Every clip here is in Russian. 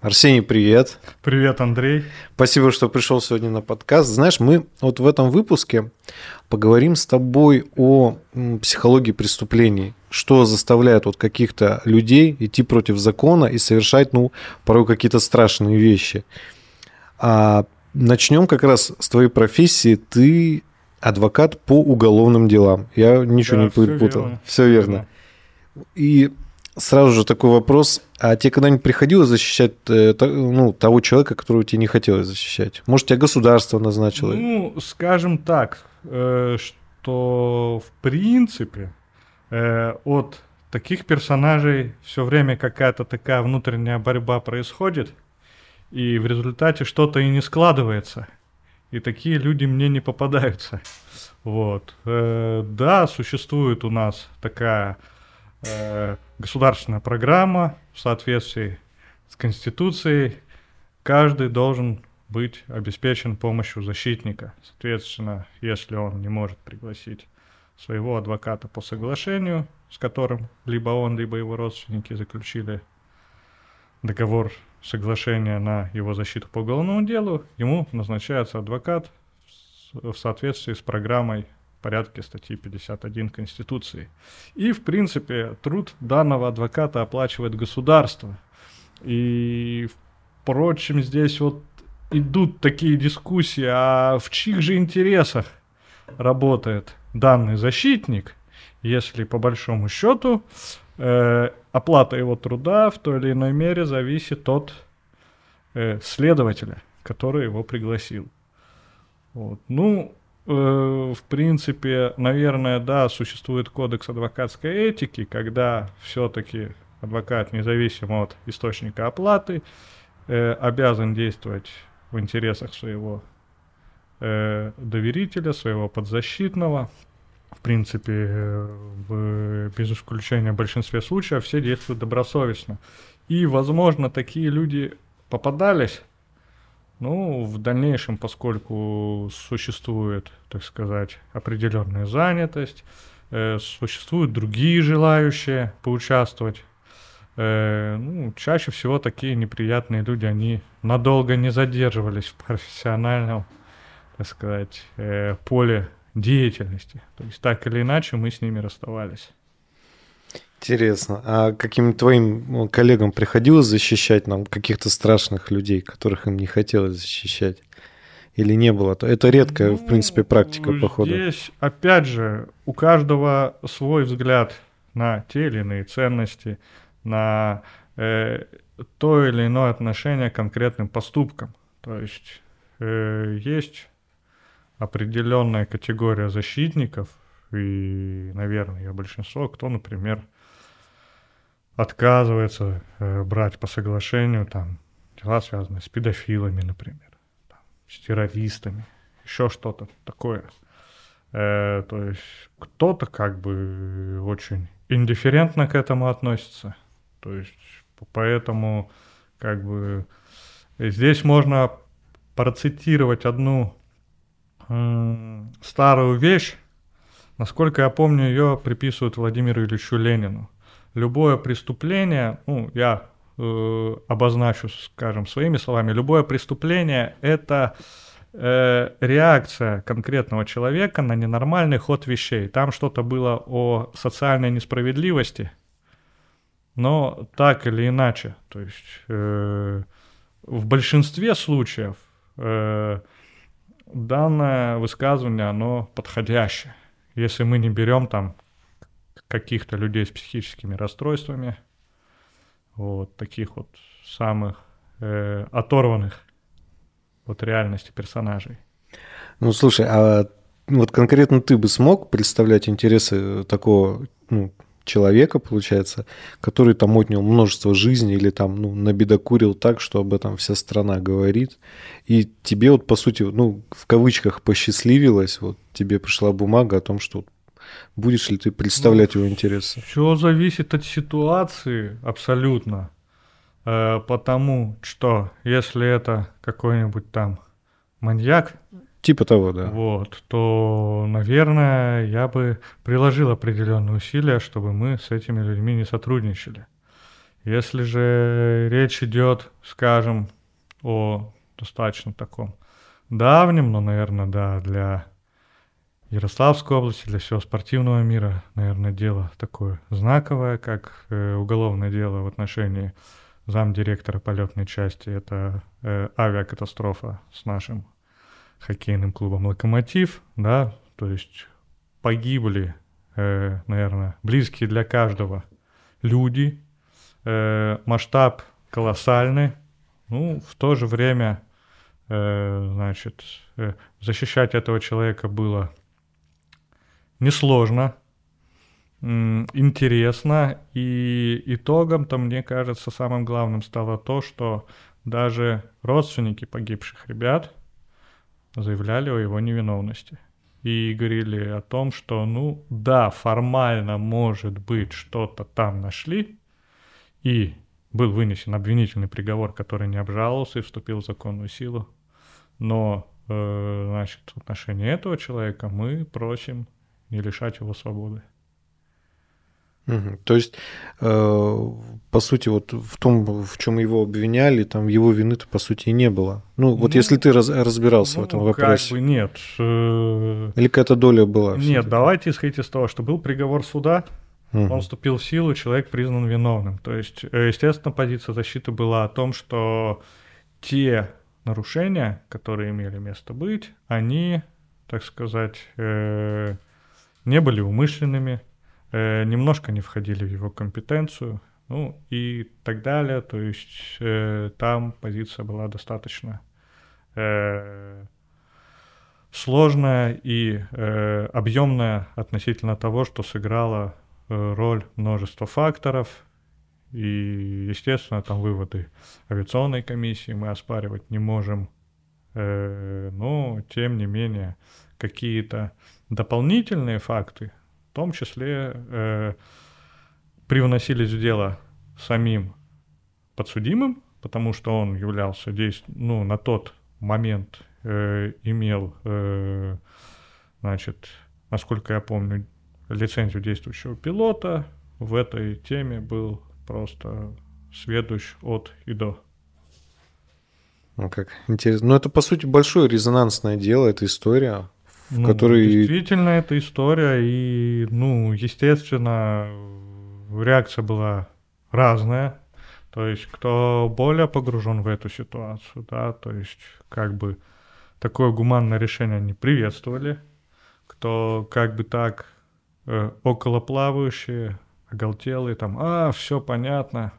Арсений, привет. Привет, Андрей. Спасибо, что пришел сегодня на подкаст. Знаешь, мы вот в этом выпуске поговорим с тобой о психологии преступлений. Что заставляет вот каких-то людей идти против закона и совершать, ну, порой какие-то страшные вещи. А начнем как раз с твоей профессии. Ты адвокат по уголовным делам. Я ничего да, не перепутал. Все верно. Все верно. И сразу же такой вопрос. А тебе когда-нибудь приходилось защищать э, ну, того человека, которого тебе не хотелось защищать? Может, тебя государство назначило? Ну, скажем так, э, что в принципе э, от таких персонажей все время какая-то такая внутренняя борьба происходит, и в результате что-то и не складывается. И такие люди мне не попадаются. Вот. Да, существует у нас такая государственная программа в соответствии с Конституцией. Каждый должен быть обеспечен помощью защитника. Соответственно, если он не может пригласить своего адвоката по соглашению, с которым либо он, либо его родственники заключили договор соглашения на его защиту по уголовному делу, ему назначается адвокат в соответствии с программой порядке статьи 51 Конституции. И, в принципе, труд данного адвоката оплачивает государство. И, впрочем, здесь вот идут такие дискуссии, а в чьих же интересах работает данный защитник, если по большому счету э, оплата его труда в той или иной мере зависит от э, следователя, который его пригласил. Вот. Ну, в принципе, наверное, да, существует кодекс адвокатской этики, когда все-таки адвокат, независимо от источника оплаты, э, обязан действовать в интересах своего э, доверителя, своего подзащитного. В принципе, э, в, без исключения в большинстве случаев все действуют добросовестно. И, возможно, такие люди попадались ну, в дальнейшем, поскольку существует, так сказать, определенная занятость, э, существуют другие желающие поучаствовать, э, ну, чаще всего такие неприятные люди, они надолго не задерживались в профессиональном, так сказать, э, поле деятельности. То есть так или иначе мы с ними расставались. Интересно. А каким твоим ну, коллегам приходилось защищать нам каких-то страшных людей, которых им не хотелось защищать? Или не было? Это редкая, ну, в принципе, практика, здесь, походу. Здесь, опять же, у каждого свой взгляд на те или иные ценности, на э, то или иное отношение к конкретным поступкам. То есть э, есть определенная категория защитников, и, наверное, ее большинство, кто, например, отказывается э, брать по соглашению там дела, связанные с педофилами, например, там, с террористами, еще что-то такое. Э, то есть кто-то как бы очень индифферентно к этому относится. То есть поэтому как бы здесь можно процитировать одну э, старую вещь, насколько я помню, ее приписывают Владимиру Ильичу Ленину любое преступление, ну, я э, обозначу, скажем, своими словами, любое преступление – это э, реакция конкретного человека на ненормальный ход вещей. Там что-то было о социальной несправедливости, но так или иначе, то есть э, в большинстве случаев э, данное высказывание, оно подходящее. Если мы не берем там каких-то людей с психическими расстройствами, вот таких вот самых э, оторванных от реальности персонажей. Ну, слушай, а вот конкретно ты бы смог представлять интересы такого ну, человека, получается, который там отнял множество жизней или там, ну, набедокурил так, что об этом вся страна говорит, и тебе вот, по сути, ну, в кавычках посчастливилось, вот тебе пришла бумага о том, что Будешь ли ты представлять ну, его интересы? Все зависит от ситуации абсолютно. Э, потому что если это какой-нибудь там маньяк, Типа того, да. Вот, то, наверное, я бы приложил определенные усилия, чтобы мы с этими людьми не сотрудничали. Если же речь идет, скажем, о достаточно таком давнем, но, наверное, да, для Ярославской области, для всего спортивного мира, наверное, дело такое знаковое, как э, уголовное дело в отношении замдиректора полетной части. Это э, авиакатастрофа с нашим хоккейным клубом «Локомотив», да, то есть погибли, э, наверное, близкие для каждого люди, э, масштаб колоссальный, ну, в то же время, э, значит, э, защищать этого человека было несложно, интересно, и итогом-то, мне кажется, самым главным стало то, что даже родственники погибших ребят заявляли о его невиновности. И говорили о том, что, ну да, формально, может быть, что-то там нашли, и был вынесен обвинительный приговор, который не обжаловался и вступил в законную силу. Но, э, значит, в отношении этого человека мы просим не лишать его свободы. Угу. То есть, э, по сути, вот в том, в чем его обвиняли, там его вины-то по сути и не было. Ну, вот ну, если ты раз, разбирался ну, в этом вопросе. Как бы нет. Э... Или какая-то доля была? Нет, давайте исходить из того, что был приговор суда, угу. он вступил в силу, человек признан виновным. То есть, э, естественно, позиция защиты была о том, что те нарушения, которые имели место быть, они, так сказать, э, не были умышленными, э, немножко не входили в его компетенцию, ну и так далее. То есть э, там позиция была достаточно э, сложная и э, объемная относительно того, что сыграла э, роль множества факторов. И, естественно, там выводы авиационной комиссии мы оспаривать не можем. Э, но, тем не менее, какие-то дополнительные факты, в том числе э, привносились в дело самим подсудимым, потому что он являлся действ... ну, на тот момент э, имел, э, значит, насколько я помню, лицензию действующего пилота. В этой теме был просто сведущ от и до. Ну как интересно. Ну это по сути большое резонансное дело, эта история в ну, которой... Действительно, это история, и, ну, естественно, реакция была разная. То есть, кто более погружен в эту ситуацию, да, то есть, как бы такое гуманное решение они приветствовали. Кто как бы так э, околоплавающие, оголтелые, там, а, все понятно,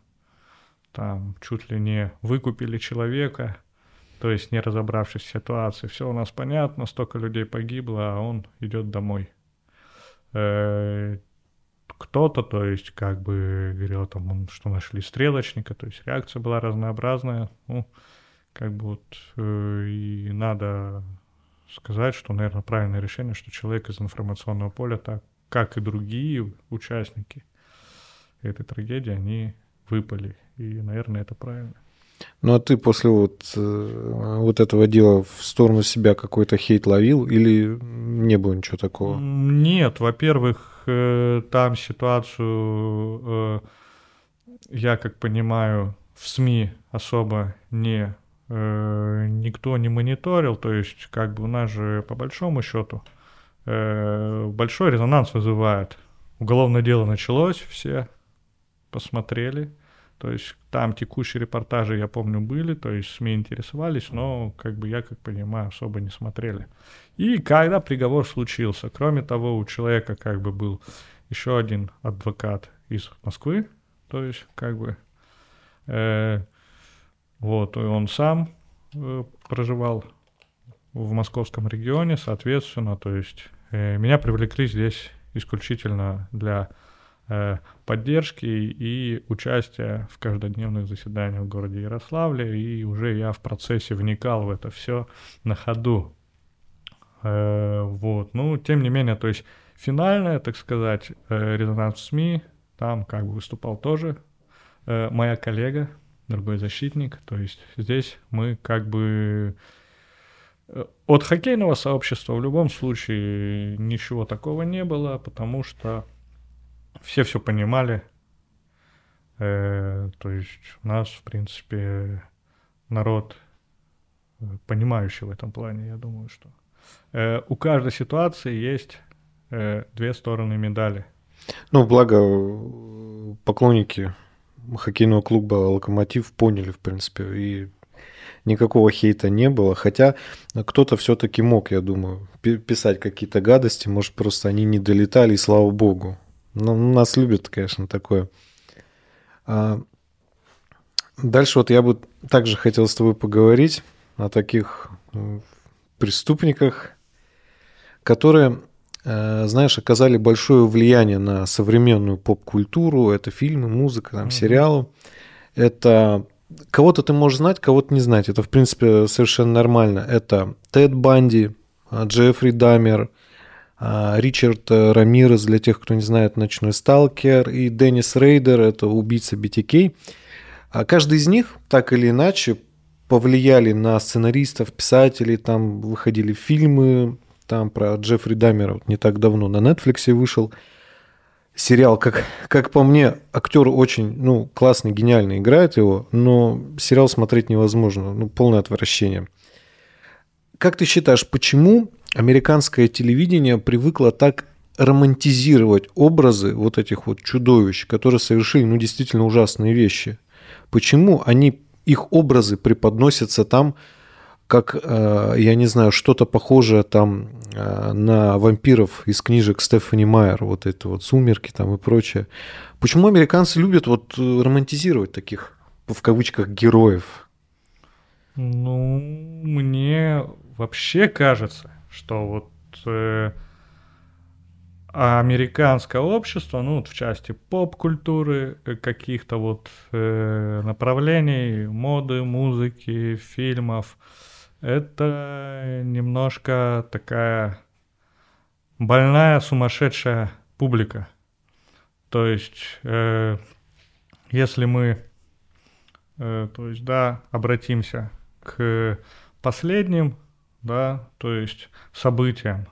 там, чуть ли не выкупили человека – то есть не разобравшись в ситуации. Все у нас понятно, столько людей погибло, а он идет домой. Э, кто-то, то есть, как бы говорил там, что нашли стрелочника, то есть реакция была разнообразная. Ну, как бы вот э, и надо сказать, что, наверное, правильное решение, что человек из информационного поля, так как и другие участники этой трагедии, они выпали. И, наверное, это правильно. Ну а ты после вот, э, вот этого дела в сторону себя какой-то хейт ловил или не было ничего такого? Нет, во-первых, э, там ситуацию, э, я как понимаю, в СМИ особо не никто не мониторил, то есть как бы у нас же по большому счету большой резонанс вызывает. Уголовное дело началось, все посмотрели, то есть там текущие репортажи, я помню, были, то есть СМИ интересовались, но, как бы я, как понимаю, особо не смотрели. И когда приговор случился, кроме того, у человека как бы был еще один адвокат из Москвы, то есть как бы э, вот, и он сам э, проживал в московском регионе, соответственно, то есть э, меня привлекли здесь исключительно для поддержки и участия в каждодневных заседаниях в городе Ярославле, и уже я в процессе вникал в это все на ходу. Э, вот, ну, тем не менее, то есть финальная, так сказать, э, резонанс в СМИ, там как бы выступал тоже моя коллега, другой защитник, то есть здесь мы как бы от хоккейного сообщества в любом случае ничего такого не было, потому что все все понимали. Э, то есть у нас, в принципе, народ э, понимающий в этом плане, я думаю, что э, у каждой ситуации есть э, две стороны медали. Ну, благо э, поклонники хоккейного клуба «Локомотив» поняли, в принципе, и никакого хейта не было. Хотя кто-то все-таки мог, я думаю, писать какие-то гадости, может, просто они не долетали, и слава богу. Но ну, нас любят, конечно, такое. А, дальше вот я бы также хотел с тобой поговорить о таких преступниках, которые, э, знаешь, оказали большое влияние на современную поп-культуру. Это фильмы, музыка, там, mm-hmm. сериалы. Это кого-то ты можешь знать, кого-то не знать. Это, в принципе, совершенно нормально. Это Тед Банди, а, Джеффри Дамер, Ричард э, Рамирес, для тех, кто не знает, «Ночной сталкер», и Деннис Рейдер, это убийца BTK. А каждый из них, так или иначе, повлияли на сценаристов, писателей, там выходили фильмы, там про Джеффри Дамера вот не так давно на Netflix вышел сериал, как, как по мне, актер очень, ну, классный, гениально играет его, но сериал смотреть невозможно, ну, полное отвращение. Как ты считаешь, почему американское телевидение привыкло так романтизировать образы вот этих вот чудовищ, которые совершили, ну, действительно ужасные вещи? Почему они, их образы преподносятся там, как, э, я не знаю, что-то похожее там э, на вампиров из книжек Стефани Майер, вот это вот «Сумерки» там и прочее. Почему американцы любят вот романтизировать таких, в кавычках, героев? Ну, мне вообще кажется, что вот э, американское общество, ну, вот в части поп-культуры, э, каких-то вот э, направлений, моды, музыки, фильмов, это немножко такая больная, сумасшедшая публика. То есть, э, если мы, э, то есть, да, обратимся к последним, да, то есть событиям,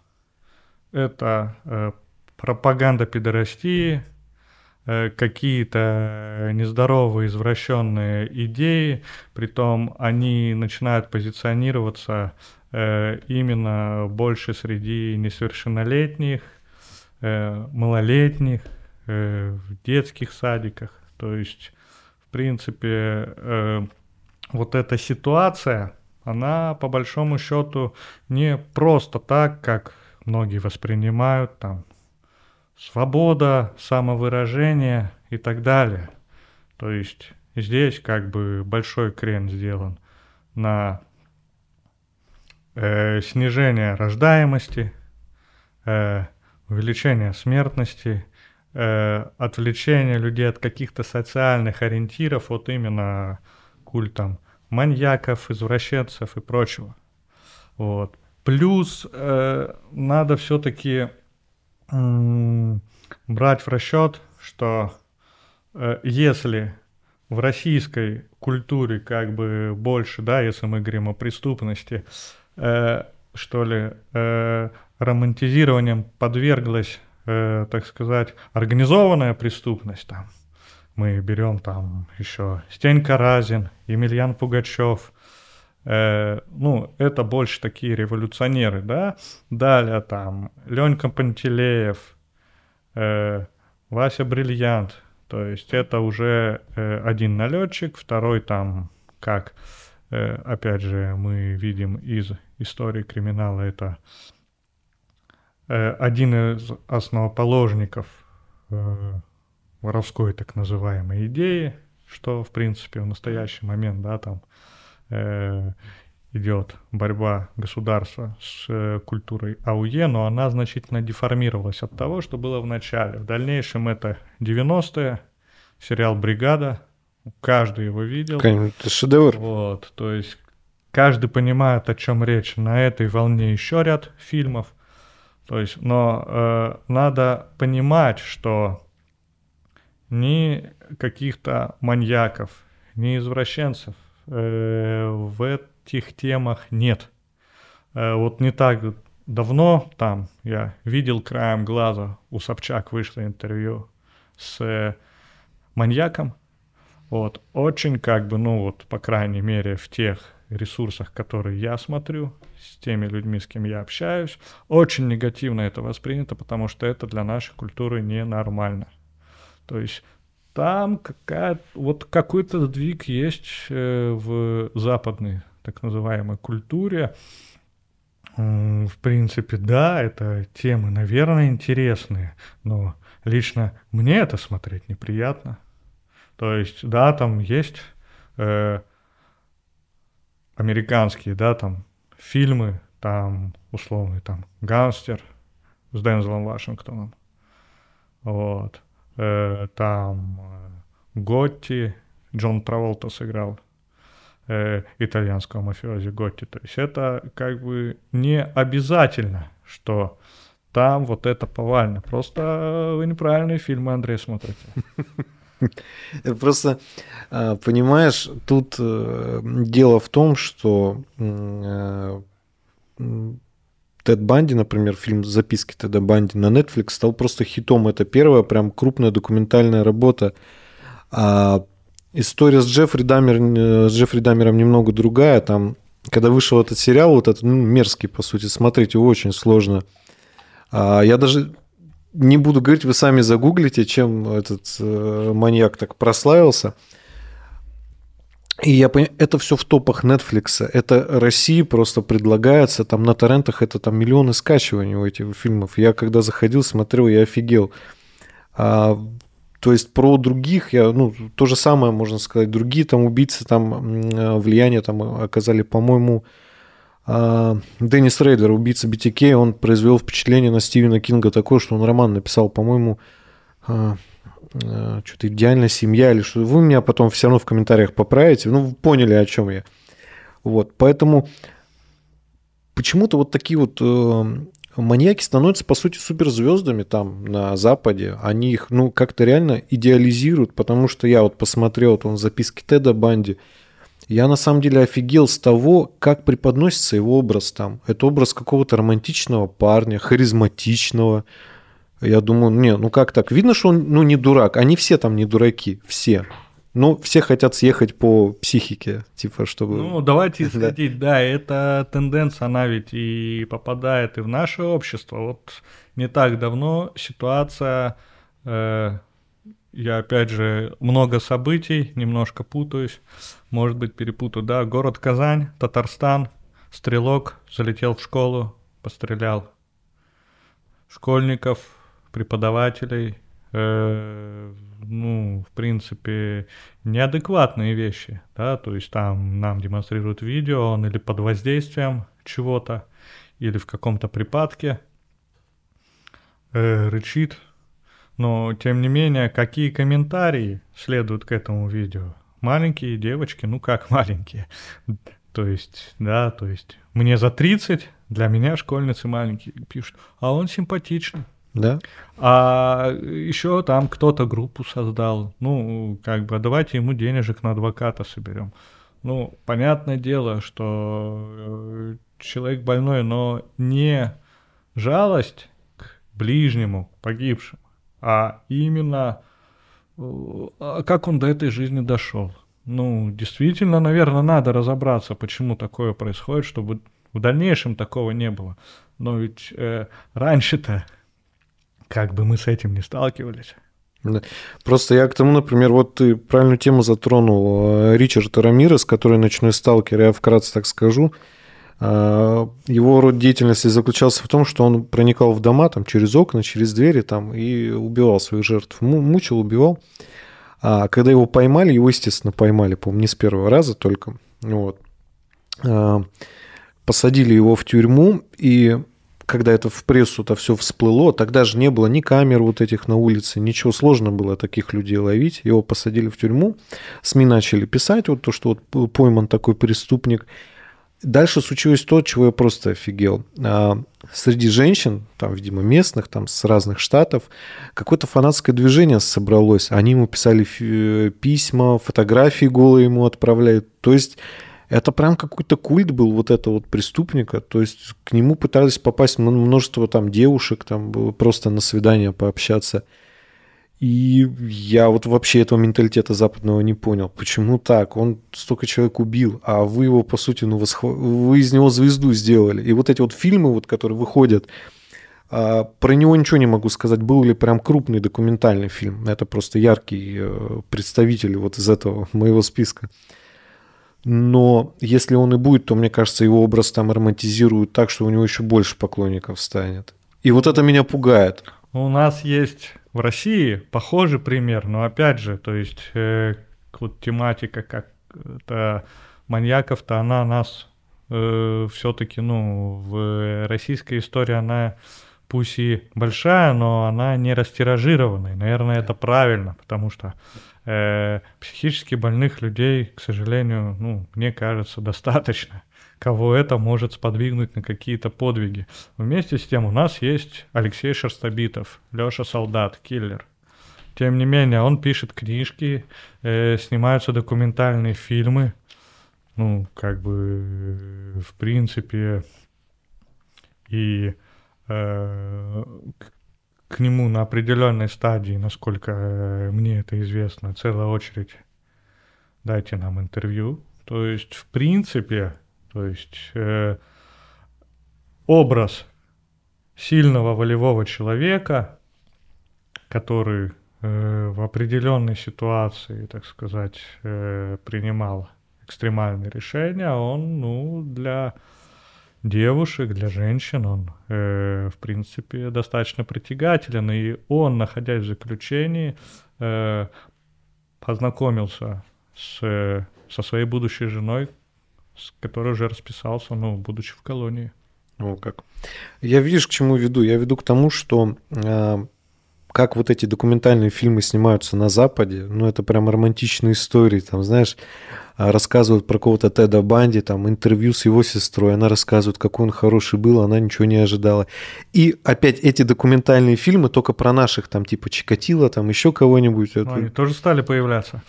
это э, пропаганда пидорастии, Э, какие-то нездоровые, извращенные идеи, притом они начинают позиционироваться э, именно больше среди несовершеннолетних, э, малолетних, в детских садиках. То есть, в принципе, вот эта ситуация, она по большому счету не просто так, как многие воспринимают, там, свобода, самовыражение и так далее. То есть здесь как бы большой крен сделан на э, снижение рождаемости, э, увеличение смертности, э, отвлечение людей от каких-то социальных ориентиров, вот именно культом маньяков, извращенцев и прочего. Вот. Плюс э, надо все-таки брать в расчет, что э, если в российской культуре как бы больше, да, если мы говорим о преступности, э, что ли, э, романтизированием подверглась, э, так сказать, организованная преступность, там, мы берем там еще Стенька Разин, Емельян Пугачев, Э, ну, это больше такие революционеры, да. Далее там Ленька Пантелеев, э, Вася Бриллиант. То есть это уже э, один налетчик, второй там, как, э, опять же, мы видим из истории криминала, это э, один из основоположников э, воровской так называемой идеи, что, в принципе, в настоящий момент, да, там, э, идет борьба государства с э, культурой АУЕ, но она значительно деформировалась от того, что было в начале. В дальнейшем это 90-е, сериал «Бригада», каждый его видел. Конечно, это шедевр. Вот, то есть каждый понимает, о чем речь. На этой волне еще ряд фильмов. То есть, но э, надо понимать, что ни каких-то маньяков, ни извращенцев, Э, в этих темах нет. Э, вот не так давно там я видел краем глаза, у Собчак вышло интервью с маньяком, Вот, очень как бы, ну вот, по крайней мере, в тех ресурсах, которые я смотрю, с теми людьми, с кем я общаюсь, очень негативно это воспринято, потому что это для нашей культуры ненормально. То есть там какая вот какой-то сдвиг есть э, в западной так называемой культуре. В принципе, да, это темы, наверное, интересные, но лично мне это смотреть неприятно. То есть, да, там есть э, американские, да, там фильмы, там условный там гангстер с Дензелом Вашингтоном, вот, э, там э, Готти, Джон Траволта сыграл э, итальянского мафиози Готти, то есть это как бы не обязательно, что там вот это повально, просто вы неправильные фильмы, Андрей, смотрите. Просто, а, понимаешь, тут э, дело в том, что э, Тед Банди, например, фильм «Записки Теда Банди» на Netflix стал просто хитом. Это первая прям крупная документальная работа. А история с Джеффри, Даммер, э, с Джеффри Даммером немного другая. Там, когда вышел этот сериал, вот этот ну, мерзкий, по сути, смотреть его очень сложно. А я даже не буду говорить, вы сами загуглите, чем этот э, маньяк так прославился. И я понимаю, это все в топах Netflix. Это России просто предлагается, там на торрентах это там миллионы скачиваний у этих фильмов. Я когда заходил, смотрел, я офигел. А, то есть про других, я, ну, то же самое можно сказать. Другие там убийцы там влияние там оказали, по-моему, а, Деннис Рейдер, убийца BTK, он произвел впечатление на Стивена Кинга такое, что он роман написал, по-моему, а, что-то идеальная семья или что. Вы меня потом все равно в комментариях поправите. Ну, вы поняли, о чем я. Вот, поэтому почему-то вот такие вот э, маньяки становятся, по сути, суперзвездами там на Западе. Они их, ну, как-то реально идеализируют, потому что я вот посмотрел вот он записки Теда Банди, я на самом деле офигел с того, как преподносится его образ там. Это образ какого-то романтичного парня, харизматичного. Я думаю, не, ну как так? Видно, что он ну, не дурак. Они все там не дураки, все. Ну, все хотят съехать по психике, типа, чтобы... Ну, давайте исходить, да. да, эта тенденция, она ведь и попадает и в наше общество. Вот не так давно ситуация э, я опять же много событий, немножко путаюсь, может быть перепутаю, да, город Казань, Татарстан, стрелок залетел в школу, пострелял школьников, преподавателей, э, ну, в принципе, неадекватные вещи, да, то есть там нам демонстрируют видео, он или под воздействием чего-то, или в каком-то припадке э, рычит, но, тем не менее, какие комментарии следуют к этому видео? Маленькие девочки, ну как маленькие? То есть, да, то есть, мне за 30, для меня школьницы маленькие пишут, а он симпатичный. Да. А еще там кто-то группу создал. Ну, как бы, давайте ему денежек на адвоката соберем. Ну, понятное дело, что э, человек больной, но не жалость к ближнему, к погибшему, а именно э, а как он до этой жизни дошел. Ну, действительно, наверное, надо разобраться, почему такое происходит, чтобы в дальнейшем такого не было. Но ведь э, раньше-то как бы мы с этим не сталкивались. Да. Просто я к тому, например, вот ты правильную тему затронул. Э, Ричард Рамирес, который ночной сталкер, я вкратце так скажу. А, его род деятельности заключался в том, что он проникал в дома там, через окна, через двери там, и убивал своих жертв. Мучил, убивал. А когда его поймали, его, естественно, поймали, по-моему, не с первого раза только. Вот. А, посадили его в тюрьму, и когда это в прессу-то все всплыло, тогда же не было ни камер вот этих на улице, ничего сложно было таких людей ловить. Его посадили в тюрьму, СМИ начали писать вот то, что вот пойман такой преступник – Дальше случилось то, чего я просто офигел. А, среди женщин, там, видимо, местных, там, с разных штатов, какое-то фанатское движение собралось. Они ему писали письма, фотографии голые ему отправляют. То есть это прям какой-то культ был вот этого вот преступника. То есть к нему пытались попасть множество там девушек, там просто на свидание пообщаться. И я вот вообще этого менталитета западного не понял. Почему так? Он столько человек убил, а вы его, по сути, ну, восхв... вы из него звезду сделали. И вот эти вот фильмы, вот, которые выходят, а, про него ничего не могу сказать, был ли прям крупный документальный фильм. Это просто яркий э, представитель вот из этого моего списка. Но если он и будет, то, мне кажется, его образ там романтизируют так, что у него еще больше поклонников станет. И вот это меня пугает. У нас есть в России похожий пример, но опять же, то есть э, вот тематика как это маньяков-то она нас э, все-таки, ну, в российской истории она пусть и большая, но она не растиражированная. Наверное, это правильно, потому что э, психически больных людей, к сожалению, ну, мне кажется, достаточно кого это может сподвигнуть на какие-то подвиги. Вместе с тем у нас есть Алексей Шерстобитов, Лёша Солдат, киллер. Тем не менее, он пишет книжки, э, снимаются документальные фильмы. Ну, как бы, в принципе, и к, нему на определенной стадии, насколько э, мне это известно, целая очередь дайте нам интервью. То есть, в принципе, то есть э, образ сильного волевого человека, который э, в определенной ситуации, так сказать, э, принимал экстремальные решения, он, ну, для девушек, для женщин, он, э, в принципе, достаточно притягателен, и он, находясь в заключении, э, познакомился с, со своей будущей женой, с которой уже расписался, ну, будучи в колонии. О, как. Я видишь, к чему веду? Я веду к тому, что э, как вот эти документальные фильмы снимаются на Западе, ну, это прям романтичные истории, там, знаешь, рассказывают про кого-то Теда Банди, там, интервью с его сестрой, она рассказывает, какой он хороший был, она ничего не ожидала. И опять эти документальные фильмы только про наших, там, типа Чикатило, там, еще кого-нибудь. Ну, они тоже стали появляться.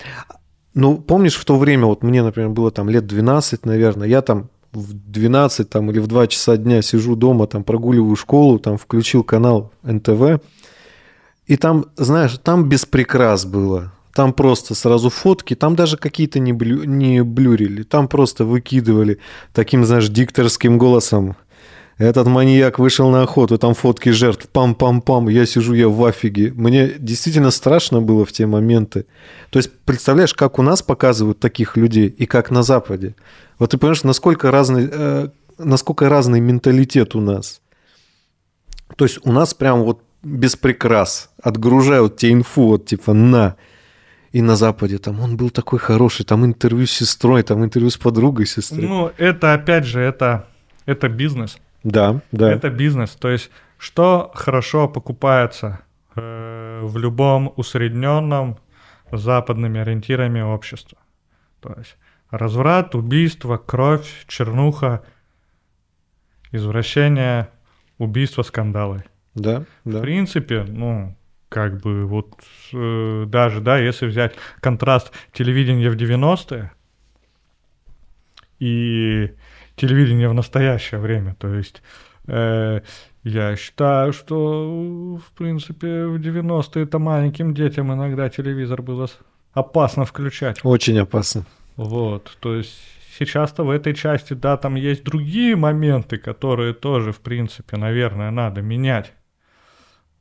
Ну, помнишь, в то время, вот мне, например, было там лет 12, наверное, я там в 12 там, или в 2 часа дня сижу дома, там прогуливаю школу, там включил канал НТВ, и там, знаешь, там без прикрас было. Там просто сразу фотки, там даже какие-то не, блю, не блюрили, там просто выкидывали таким, знаешь, дикторским голосом этот маньяк вышел на охоту, там фотки жертв, пам-пам-пам, я сижу, я в афиге. Мне действительно страшно было в те моменты. То есть, представляешь, как у нас показывают таких людей и как на Западе. Вот ты понимаешь, насколько разный, э, насколько разный менталитет у нас. То есть у нас прям вот без прикрас отгружают тебе инфу, вот типа на. И на Западе там он был такой хороший, там интервью с сестрой, там интервью с подругой сестры. Ну, это опять же, это, это бизнес. Да, да. Это бизнес. То есть, что хорошо покупается э, в любом усредненном западными ориентирами общества. То есть разврат, убийство, кровь, чернуха, извращение, убийство, скандалы. Да, да. В принципе, ну, как бы вот э, даже, да, если взять контраст телевидения в 90-е и телевидение в настоящее время. То есть э, я считаю, что, в принципе, в 90-е это маленьким детям иногда телевизор было опасно включать. Очень опасно. Вот, то есть сейчас-то в этой части, да, там есть другие моменты, которые тоже, в принципе, наверное, надо менять.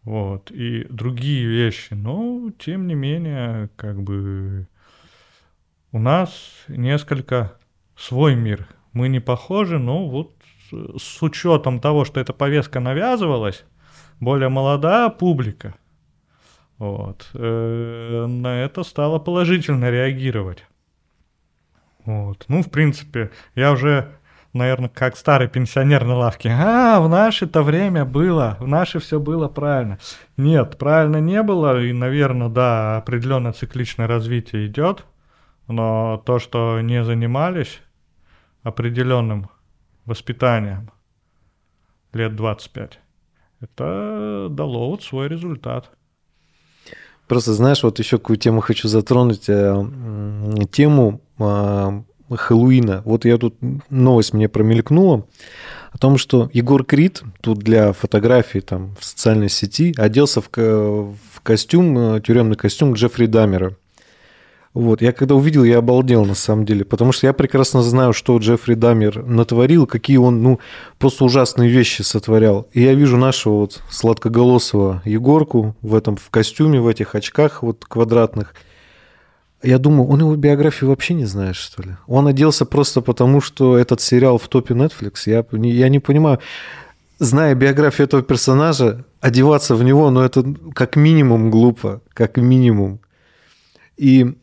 Вот, и другие вещи, но, тем не менее, как бы у нас несколько свой мир, мы не похожи, но вот с учетом того, что эта повестка навязывалась, более молодая публика, вот, э, на это стало положительно реагировать. Вот. Ну, в принципе, я уже, наверное, как старый пенсионер на лавке. А, в наше-то время было, в наше все было правильно. Нет, правильно не было, и, наверное, да, определенное цикличное развитие идет, но то, что не занимались, определенным воспитанием лет 25, это дало вот свой результат. Просто знаешь, вот еще какую тему хочу затронуть. Э, тему а, Хэллоуина. Вот я тут новость мне промелькнула о том, что Егор Крид тут для фотографии там в социальной сети оделся в, в костюм, э, тюремный костюм Джеффри Даммера. Вот, я когда увидел, я обалдел на самом деле, потому что я прекрасно знаю, что Джеффри Даммер натворил, какие он, ну, просто ужасные вещи сотворял. И я вижу нашего вот сладкоголосого Егорку в этом, в костюме, в этих очках вот квадратных. Я думаю, он его биографию вообще не знает, что ли? Он оделся просто потому, что этот сериал в топе Netflix. Я, я не понимаю, зная биографию этого персонажа, одеваться в него, ну, это как минимум глупо, как минимум. И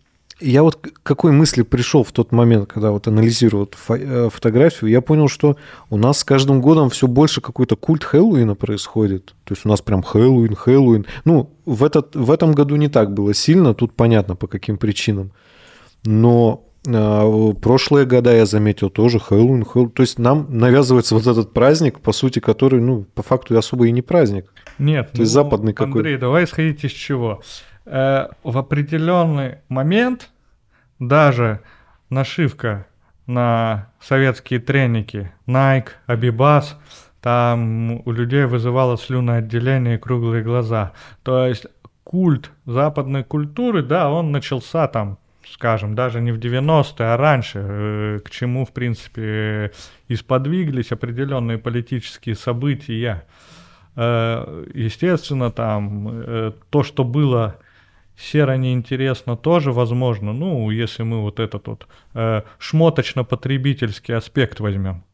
я вот к какой мысли пришел в тот момент, когда вот анализировал фо- э, фотографию, я понял, что у нас с каждым годом все больше какой-то культ Хэллоуина происходит. То есть у нас прям Хэллоуин, Хэллоуин. Ну, в, этот, в этом году не так было сильно, тут понятно по каким причинам. Но э, прошлые года я заметил тоже Хэллоуин, Хэллоуин. То есть нам навязывается вот этот праздник, по сути, который, ну, по факту особо и не праздник. Нет, То есть ну, западный какой. Андрей, давай исходить из чего? Э, в определенный момент даже нашивка на советские треники Nike, Abibas, там у людей вызывало слюноотделение и круглые глаза. То есть культ западной культуры, да, он начался там, скажем, даже не в 90-е, а раньше, э, к чему, в принципе, и определенные политические события. Э, естественно, там э, то, что было серо неинтересно тоже возможно, ну, если мы вот этот вот э, шмоточно-потребительский аспект возьмем.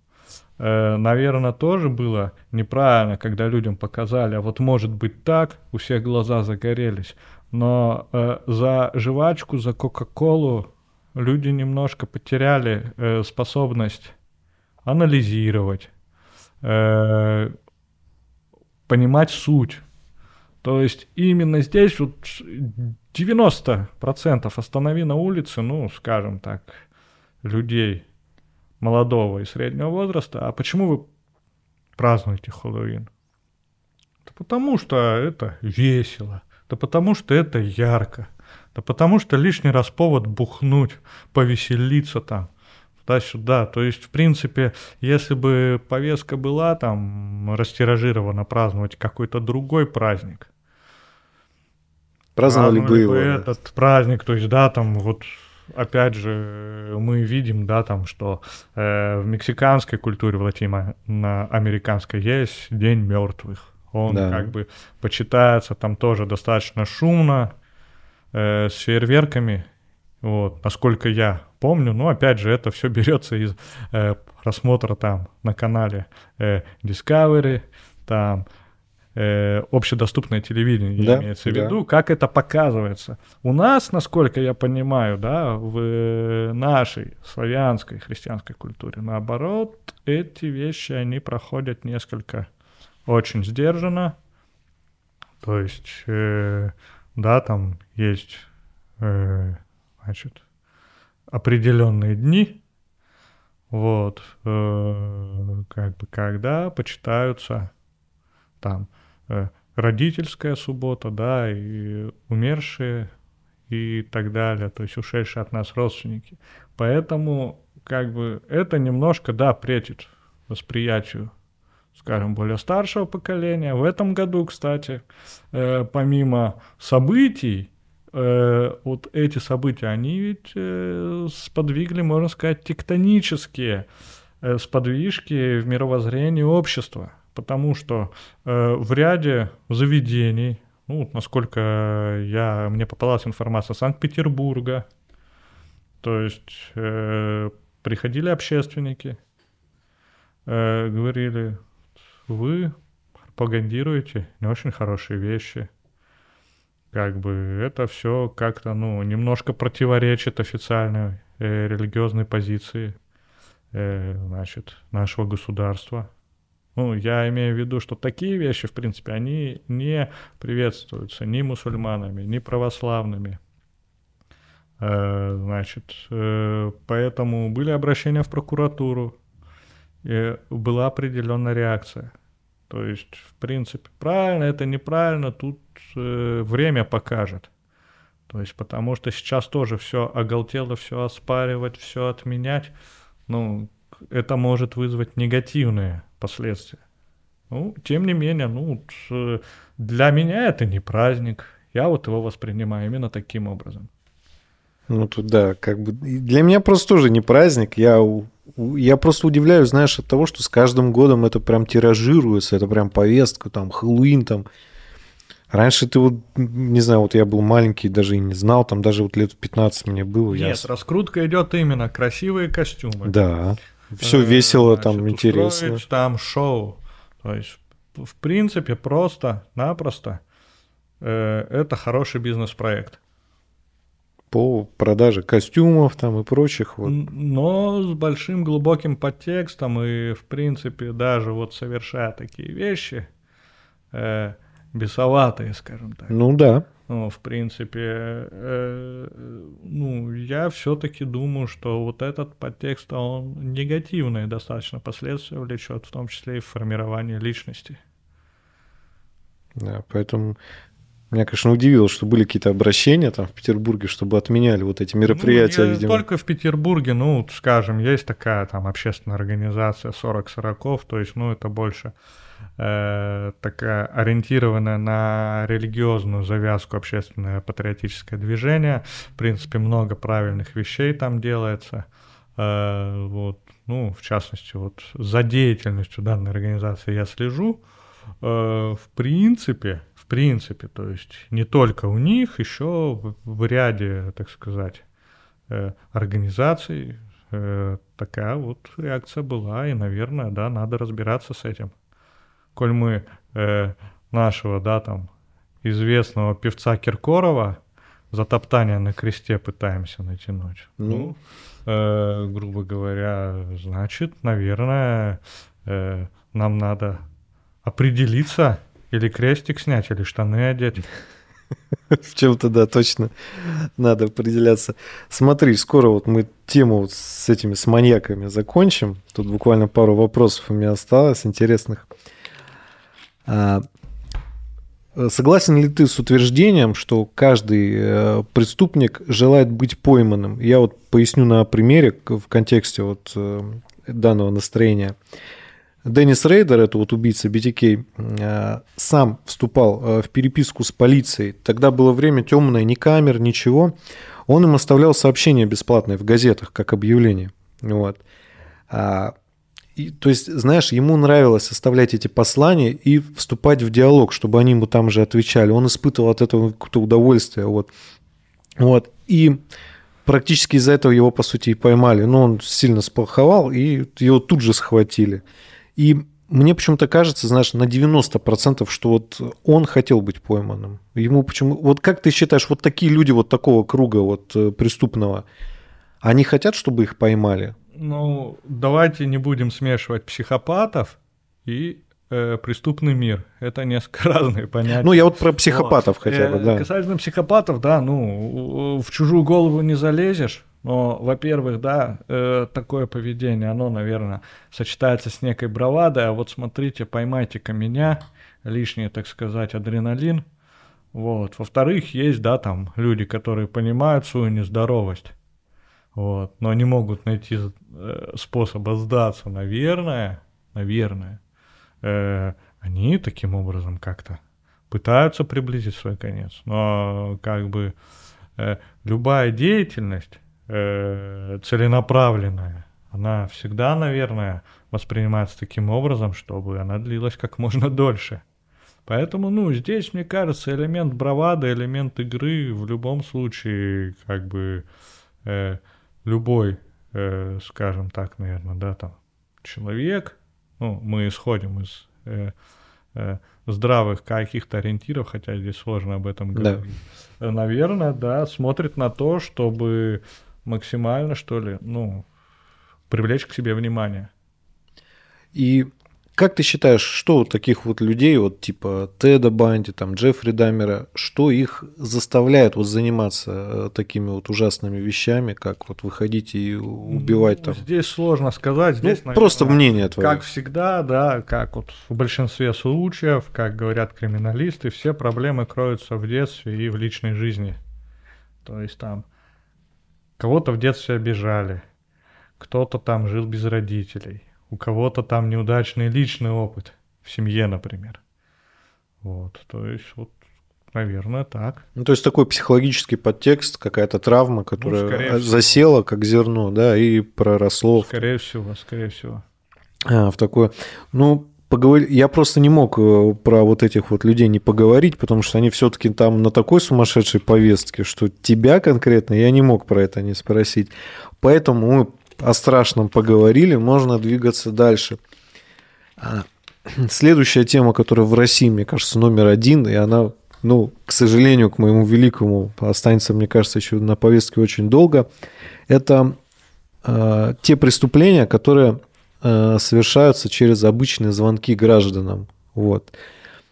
Э, наверное, тоже было неправильно, когда людям показали, а вот может быть так, у всех глаза загорелись. Но э, за жвачку, за Кока-Колу люди немножко потеряли э, способность анализировать, э, понимать суть то есть именно здесь вот 90% останови на улице, ну, скажем так, людей молодого и среднего возраста. А почему вы празднуете Хэллоуин? Да потому что это весело, да потому что это ярко, да потому что лишний раз повод бухнуть, повеселиться там – туда-сюда. То есть, в принципе, если бы повестка была там растиражирована праздновать какой-то другой праздник, праздновали, бы его. этот да. праздник, то есть, да, там вот опять же, мы видим, да, там, что э, в мексиканской культуре, в латиноамериканской есть День мертвых. Он да. как бы почитается там тоже достаточно шумно, э, с фейерверками. Вот, насколько я помню, но опять же, это все берется из э, просмотра там на канале э, Discovery, там э, общедоступное телевидение да, имеется в виду, да. как это показывается. У нас, насколько я понимаю, да, в нашей славянской христианской культуре, наоборот, эти вещи, они проходят несколько очень сдержанно. То есть, э, да, там есть, э, значит, определенные дни, вот, э, как бы, когда почитаются там Э, родительская суббота, да, и умершие и так далее, то есть ушедшие от нас родственники. Поэтому как бы это немножко, да, претит восприятию, скажем, более старшего поколения. В этом году, кстати, э, помимо событий, вот эти события, они ведь э, сподвигли, можно сказать, тектонические э, сподвижки в мировоззрении общества. Потому что э, в ряде заведений, ну, насколько я, мне попалась информация Санкт-Петербурга, то есть э, приходили общественники, э, говорили, вы пропагандируете не очень хорошие вещи, как бы это все как-то, ну, немножко противоречит официальной э, религиозной позиции, э, значит, нашего государства. Ну, я имею в виду, что такие вещи, в принципе, они не приветствуются ни мусульманами, ни православными. Э, значит, э, поэтому были обращения в прокуратуру, была определенная реакция. То есть, в принципе, правильно это неправильно, тут э, время покажет. То есть, потому что сейчас тоже все оголтело, все оспаривать, все отменять. Ну, это может вызвать негативные последствия. Ну, тем не менее, ну, э, для меня это не праздник. Я вот его воспринимаю именно таким образом. Ну, тут да, как бы для меня просто тоже не праздник. Я, я просто удивляюсь, знаешь, от того, что с каждым годом это прям тиражируется, это прям повестка, там, Хэллоуин, там. Раньше ты вот, не знаю, вот я был маленький, даже и не знал, там даже вот лет 15 мне было. Нет, я... раскрутка идет именно красивые костюмы. Да, все весело, Значит, там, интересно. Там шоу. То есть, в принципе, просто-напросто э, это хороший бизнес-проект. По продаже костюмов там и прочих. Вот. Но с большим глубоким подтекстом и, в принципе, даже вот совершая такие вещи, э, бесоватые, скажем так. Ну да. Ну, в принципе, э, ну, я все-таки думаю, что вот этот подтекст, он негативные достаточно последствия влечет, в том числе и в формировании личности. Да, поэтому меня, конечно, удивило, что были какие-то обращения там в Петербурге, чтобы отменяли вот эти мероприятия, ну, видимо. Только в Петербурге, ну, скажем, есть такая там общественная организация 40 сороков, то есть, ну, это больше э, такая ориентированная на религиозную завязку общественное патриотическое движение. В принципе, много правильных вещей там делается. Э, вот, ну, в частности, вот за деятельностью данной организации я слежу. Э, в принципе, принципе, то есть не только у них, еще в, в ряде, так сказать, э, организаций э, такая вот реакция была, и, наверное, да, надо разбираться с этим коль мы э, нашего, да, там, известного певца Киркорова за топтание на кресте пытаемся натянуть. Ну, ну э, грубо говоря, значит, наверное, э, нам надо определиться, или крестик снять, или штаны одеть. В чем-то, да, точно надо определяться. Смотри, скоро вот мы тему вот с этими, с маньяками закончим. Тут буквально пару вопросов у меня осталось интересных. А, согласен ли ты с утверждением, что каждый э, преступник желает быть пойманным? Я вот поясню на примере в контексте вот э, данного настроения. Деннис Рейдер, это вот убийца BTK, э, сам вступал в переписку с полицией. Тогда было время темное, ни камер, ничего. Он им оставлял сообщения бесплатные в газетах, как объявление. Вот. А и, то есть, знаешь, ему нравилось составлять эти послания и вступать в диалог, чтобы они ему там же отвечали. Он испытывал от этого какое-то удовольствие. Вот. Вот. И практически из-за этого его, по сути, и поймали. Но он сильно сплоховал, и его тут же схватили. И мне почему-то кажется, знаешь, на 90%, что вот он хотел быть пойманным. Ему почему... Вот как ты считаешь, вот такие люди вот такого круга вот э, преступного, они хотят, чтобы их поймали? Ну, давайте не будем смешивать психопатов и э, преступный мир. Это несколько разные понятия. Ну, я вот про психопатов вот. хотя бы, э, да. Касательно психопатов, да, ну, в чужую голову не залезешь. Но, во-первых, да, э, такое поведение, оно, наверное, сочетается с некой бравадой. А вот смотрите, поймайте-ка меня, лишний, так сказать, адреналин. Вот. Во-вторых, есть, да, там люди, которые понимают свою нездоровость вот, но не могут найти э, способа сдаться, наверное, наверное, э, они таким образом как-то пытаются приблизить свой конец. Но как бы э, любая деятельность э, целенаправленная, она всегда, наверное, воспринимается таким образом, чтобы она длилась как можно дольше. Поэтому, ну, здесь, мне кажется, элемент бравады, элемент игры в любом случае, как бы, э, любой, э, скажем так, наверное, да, там, человек, ну, мы исходим из э, э, здравых каких-то ориентиров, хотя здесь сложно об этом говорить, да. наверное, да, смотрит на то, чтобы максимально, что ли, ну, привлечь к себе внимание. И как ты считаешь, что у таких вот людей, вот типа Теда Банди, там Джеффри Даммера, что их заставляет вот заниматься э, такими вот ужасными вещами, как вот выходить и убивать ну, там? Здесь сложно сказать. Здесь, ну, наверное, просто мнение твое. Как всегда, да, как вот в большинстве случаев, как говорят криминалисты, все проблемы кроются в детстве и в личной жизни. То есть там кого-то в детстве обижали, кто-то там жил без родителей, у кого-то там неудачный личный опыт в семье, например. Вот, то есть вот Наверное, так. Ну, то есть такой психологический подтекст, какая-то травма, которая ну, засела как зерно, да, и проросло. Скорее всего, скорее всего. А, в такое. Ну, поговор... я просто не мог э, про вот этих вот людей не поговорить, потому что они все-таки там на такой сумасшедшей повестке, что тебя конкретно я не мог про это не спросить. Поэтому мы о страшном поговорили, можно двигаться дальше. А, следующая тема, которая в России, мне кажется, номер один, и она ну, к сожалению, к моему великому, останется, мне кажется, еще на повестке очень долго, это э, те преступления, которые совершаются через обычные звонки гражданам. Вот.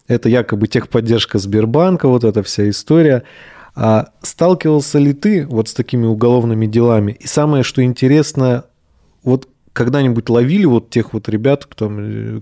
Это якобы техподдержка Сбербанка, вот эта вся история. А сталкивался ли ты вот с такими уголовными делами? И самое, что интересно, вот когда-нибудь ловили вот тех вот ребят, кто,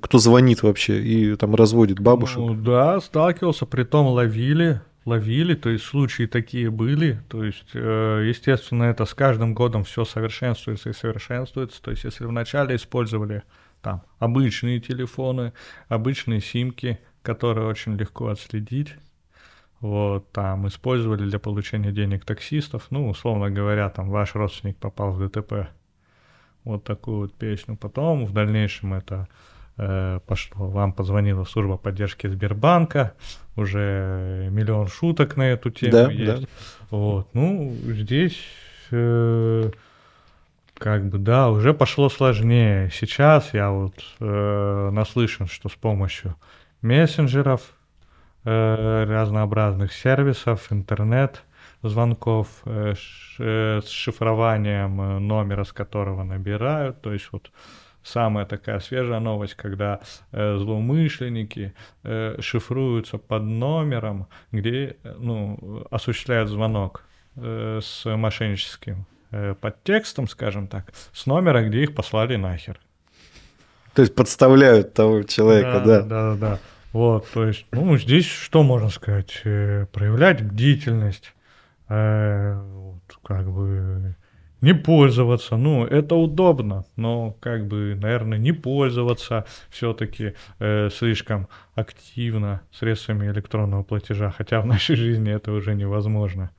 кто звонит вообще и там разводит бабушек? Ну, да, сталкивался, при том ловили, ловили, то есть случаи такие были, то есть, э, естественно, это с каждым годом все совершенствуется и совершенствуется, то есть если вначале использовали там обычные телефоны, обычные симки, которые очень легко отследить, вот, там использовали для получения денег таксистов, ну, условно говоря, там ваш родственник попал в ДТП, вот такую вот песню. Потом в дальнейшем это пошло. Вам позвонила служба поддержки Сбербанка, уже миллион шуток на эту тему да, есть. Да. Вот, ну здесь э, как бы да, уже пошло сложнее. Сейчас я вот э, наслышан, что с помощью мессенджеров, э, разнообразных сервисов, интернет звонков э, э, с шифрованием э, номера, с которого набирают. То есть вот самая такая свежая новость, когда э, злоумышленники э, шифруются под номером, где ну, осуществляют звонок э, с мошенническим э, подтекстом, скажем так, с номера, где их послали нахер. То есть подставляют того человека, да? Да, да, да. Вот, то есть, ну, здесь что можно сказать? Проявлять бдительность, э, вот, как бы не пользоваться. Ну, это удобно, но как бы, наверное, не пользоваться все-таки э, слишком активно средствами электронного платежа, хотя в нашей жизни это уже невозможно.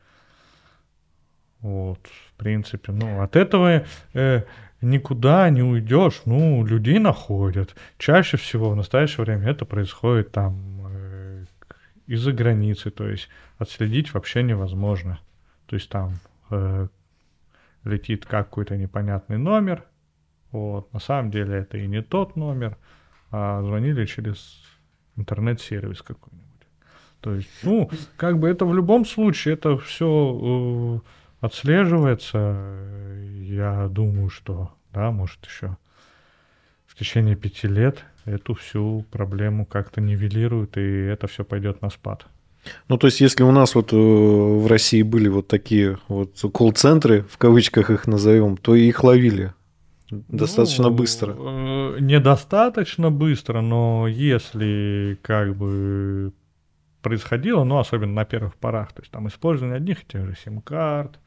Вот, в принципе, ну, от этого э, никуда не уйдешь, ну, людей находят. Чаще всего в настоящее время это происходит там э, из-за границы, то есть отследить вообще невозможно. То есть там э, летит какой-то непонятный номер, вот, на самом деле это и не тот номер, а звонили через интернет-сервис какой-нибудь. То есть, ну, как бы это в любом случае, это все э, отслеживается. Я думаю, что, да, может еще в течение пяти лет эту всю проблему как-то нивелируют, и это все пойдет на спад. Ну, то есть, если у нас вот э, в России были вот такие вот колл-центры, в кавычках их назовем, то их ловили достаточно ну, быстро. Э, недостаточно быстро, но если как бы происходило, ну, особенно на первых порах, то есть там использование одних и тех же сим-карт,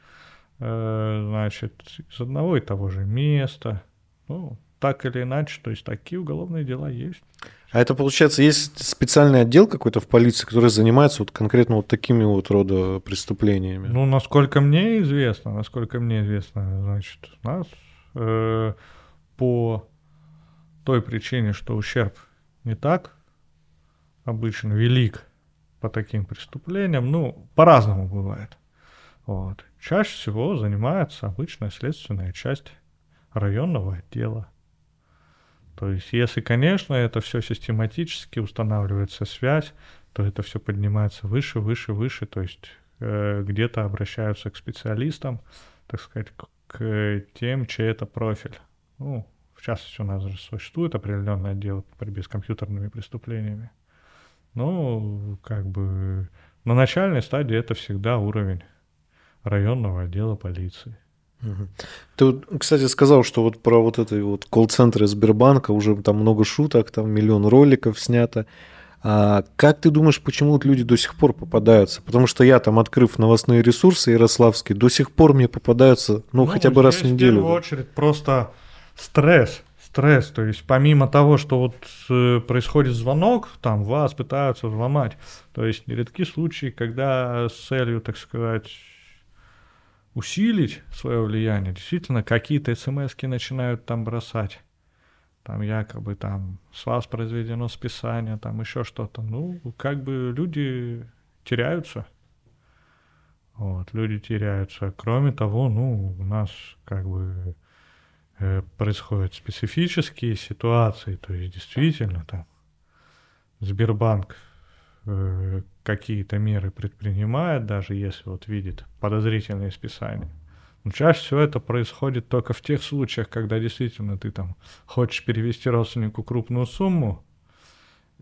э, значит, из одного и того же места, ну, так или иначе, то есть такие уголовные дела есть. А это, получается, есть специальный отдел какой-то в полиции, который занимается вот конкретно вот такими вот рода преступлениями? Ну, насколько мне известно, насколько мне известно, значит, у нас э, по той причине, что ущерб не так обычно велик по таким преступлениям, ну, по-разному бывает. Вот. Чаще всего занимается обычная следственная часть районного отдела. То есть, если, конечно, это все систематически устанавливается связь, то это все поднимается выше, выше, выше, то есть э, где-то обращаются к специалистам, так сказать, к, к тем, чей это профиль. Ну, в частности, у нас же существует определенный отдел по борьбе с компьютерными преступлениями. Ну, как бы на начальной стадии это всегда уровень районного отдела полиции. Ты, кстати, сказал, что вот про вот это вот колл-центры Сбербанка уже там много шуток, там миллион роликов снято. А как ты думаешь, почему вот люди до сих пор попадаются? Потому что я там, открыв новостные ресурсы ярославские, до сих пор мне попадаются, ну, ну хотя бы раз в неделю. В первую очередь просто стресс стресс. То есть помимо того, что вот э, происходит звонок, там вас пытаются взломать. То есть нередки случаи, когда с целью, так сказать, усилить свое влияние, действительно какие-то смс начинают там бросать. Там якобы там с вас произведено списание, там еще что-то. Ну, как бы люди теряются. Вот, люди теряются. Кроме того, ну, у нас как бы э, происходят специфические ситуации, то есть действительно там Сбербанк какие-то меры предпринимает, даже если вот видит подозрительные списания. Но чаще всего это происходит только в тех случаях, когда действительно ты там хочешь перевести родственнику крупную сумму,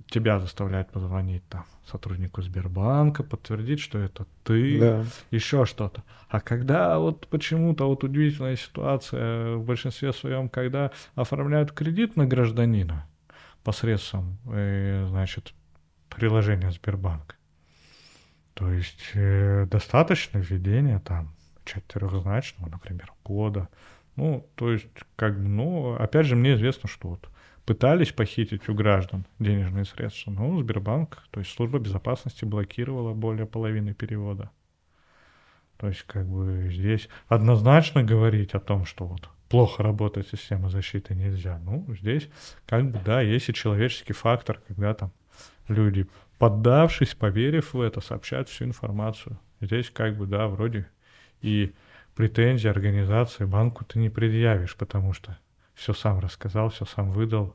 тебя заставляют позвонить там сотруднику Сбербанка, подтвердить, что это ты, да. еще что-то. А когда вот почему-то вот удивительная ситуация в большинстве своем, когда оформляют кредит на гражданина посредством, э, значит, приложения Сбербанка, то есть э, достаточно введения там четырехзначного, например, кода. Ну, то есть, как бы, ну, опять же, мне известно, что вот пытались похитить у граждан денежные средства, но Сбербанк, то есть служба безопасности блокировала более половины перевода. То есть, как бы здесь однозначно говорить о том, что вот плохо работает система защиты нельзя. Ну, здесь, как бы, да, есть и человеческий фактор, когда там люди поддавшись, поверив в это, сообщают всю информацию. Здесь как бы, да, вроде и претензии организации банку ты не предъявишь, потому что все сам рассказал, все сам выдал.